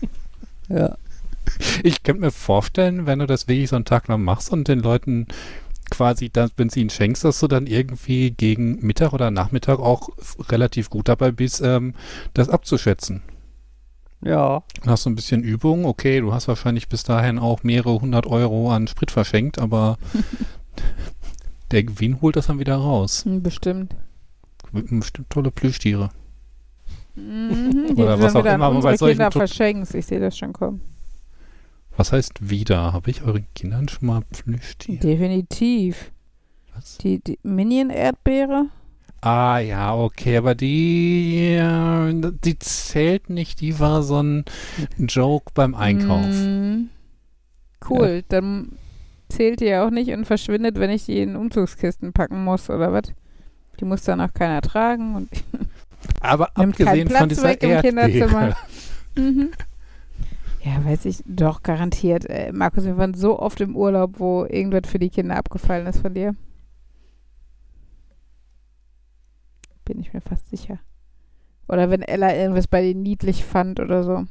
<laughs> Ja. Ich könnte mir vorstellen, wenn du das wirklich so einen Tag lang machst und den Leuten quasi das Benzin schenkst, dass du dann irgendwie gegen Mittag oder Nachmittag auch relativ gut dabei bist, ähm, das abzuschätzen. Ja. Hast du ein bisschen Übung, okay, du hast wahrscheinlich bis dahin auch mehrere hundert Euro an Sprit verschenkt, aber <laughs> der Gewinn holt das dann wieder raus. Hm, Bestimmt. Bestimmt tolle Plüschtiere. Mhm, Oder was auch immer, aber bei solchen Kinder verschenkst. Ich sehe das schon kommen. Was heißt wieder? Habe ich euren Kindern schon mal Plüschtiere? Definitiv. Was? Die, die Minion-Erdbeere? Ah ja, okay, aber die, äh, die zählt nicht. Die war so ein Joke beim Einkauf. Mm, cool, dann zählt die ja auch nicht und verschwindet, wenn ich die in Umzugskisten packen muss, oder was? Die muss dann auch keiner tragen und <laughs> Aber abgesehen von dieser weg im Kinderzimmer. Erdbeere. <laughs> Mhm. Ja, weiß ich, doch, garantiert. Äh, Markus, wir waren so oft im Urlaub, wo irgendwas für die Kinder abgefallen ist von dir. Bin ich mir fast sicher. Oder wenn Ella irgendwas bei dir niedlich fand oder so.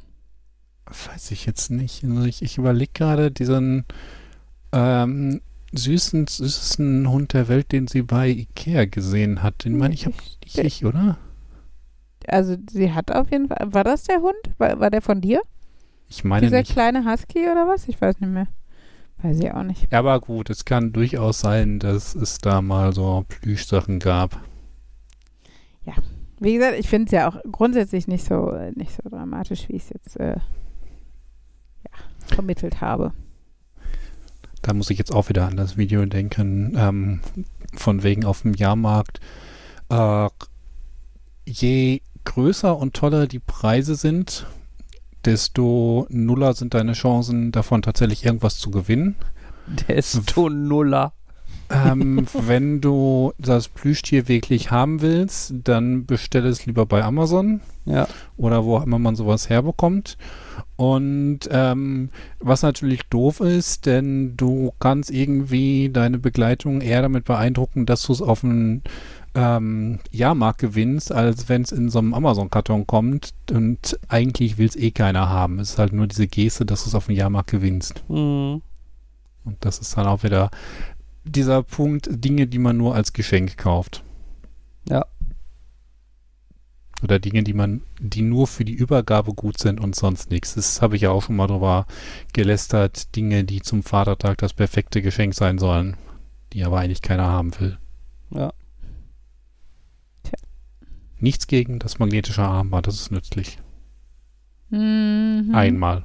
Weiß ich jetzt nicht. Also ich ich überlege gerade diesen ähm, süßen, süßesten Hund der Welt, den sie bei Ikea gesehen hat. Den meine ich, hab ich nicht, oder? Also, sie hat auf jeden Fall. War das der Hund? War, war der von dir? Ich meine Dieser nicht. kleine Husky oder was? Ich weiß nicht mehr. Weiß ich auch nicht. Ja, aber gut, es kann durchaus sein, dass es da mal so Plüschsachen gab. Wie gesagt, ich finde es ja auch grundsätzlich nicht so, äh, nicht so dramatisch, wie ich es jetzt äh, ja, vermittelt habe. Da muss ich jetzt auch wieder an das Video denken, ähm, von wegen auf dem Jahrmarkt. Äh, je größer und toller die Preise sind, desto nuller sind deine Chancen, davon tatsächlich irgendwas zu gewinnen. Desto Nuller. Ähm, <laughs> wenn du das Plüschtier wirklich haben willst, dann bestell es lieber bei Amazon Ja. oder wo auch immer man sowas herbekommt. Und ähm, was natürlich doof ist, denn du kannst irgendwie deine Begleitung eher damit beeindrucken, dass du es auf dem ähm, Jahrmarkt gewinnst, als wenn es in so einem Amazon-Karton kommt. Und eigentlich will es eh keiner haben. Es ist halt nur diese Geste, dass du es auf dem Jahrmarkt gewinnst. Mhm. Und das ist dann auch wieder dieser Punkt, Dinge, die man nur als Geschenk kauft. Ja. Oder Dinge, die man, die nur für die Übergabe gut sind und sonst nichts. Das habe ich ja auch schon mal drüber gelästert. Dinge, die zum Vatertag das perfekte Geschenk sein sollen, die aber eigentlich keiner haben will. Ja. Tja. Nichts gegen das magnetische Armband, das ist nützlich. Mhm. Einmal.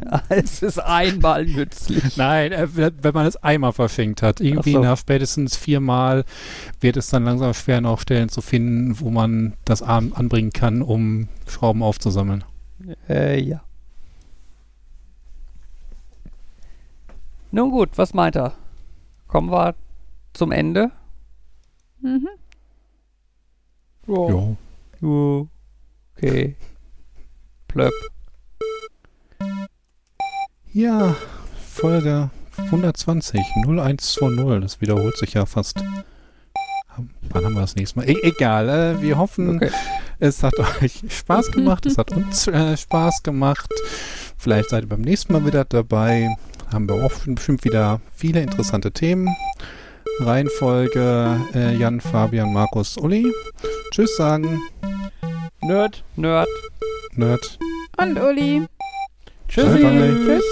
<laughs> Es ist einmal nützlich. Nein, äh, wenn man es einmal verschenkt hat. Irgendwie so. nach spätestens viermal wird es dann langsam schwer, noch Stellen zu finden, wo man das Arm anbringen kann, um Schrauben aufzusammeln. Äh, ja. Nun gut, was meint er? Kommen wir zum Ende? Mhm. Jo. Jo. Okay. Plöpp. Ja, Folge 120, 0120, das wiederholt sich ja fast. Wann haben wir das nächste Mal? E egal, äh, wir hoffen, Okay. es hat euch Spaß gemacht, es hat uns äh, Spaß gemacht. Vielleicht seid ihr beim nächsten Mal wieder dabei. Haben wir auch schon bestimmt wieder viele interessante Themen. Reihenfolge äh, Jan, Fabian, Markus, Uli. Tschüss sagen, Nerd. Nerd. Nerd. Und Uli. Tschüssi. Tschüss.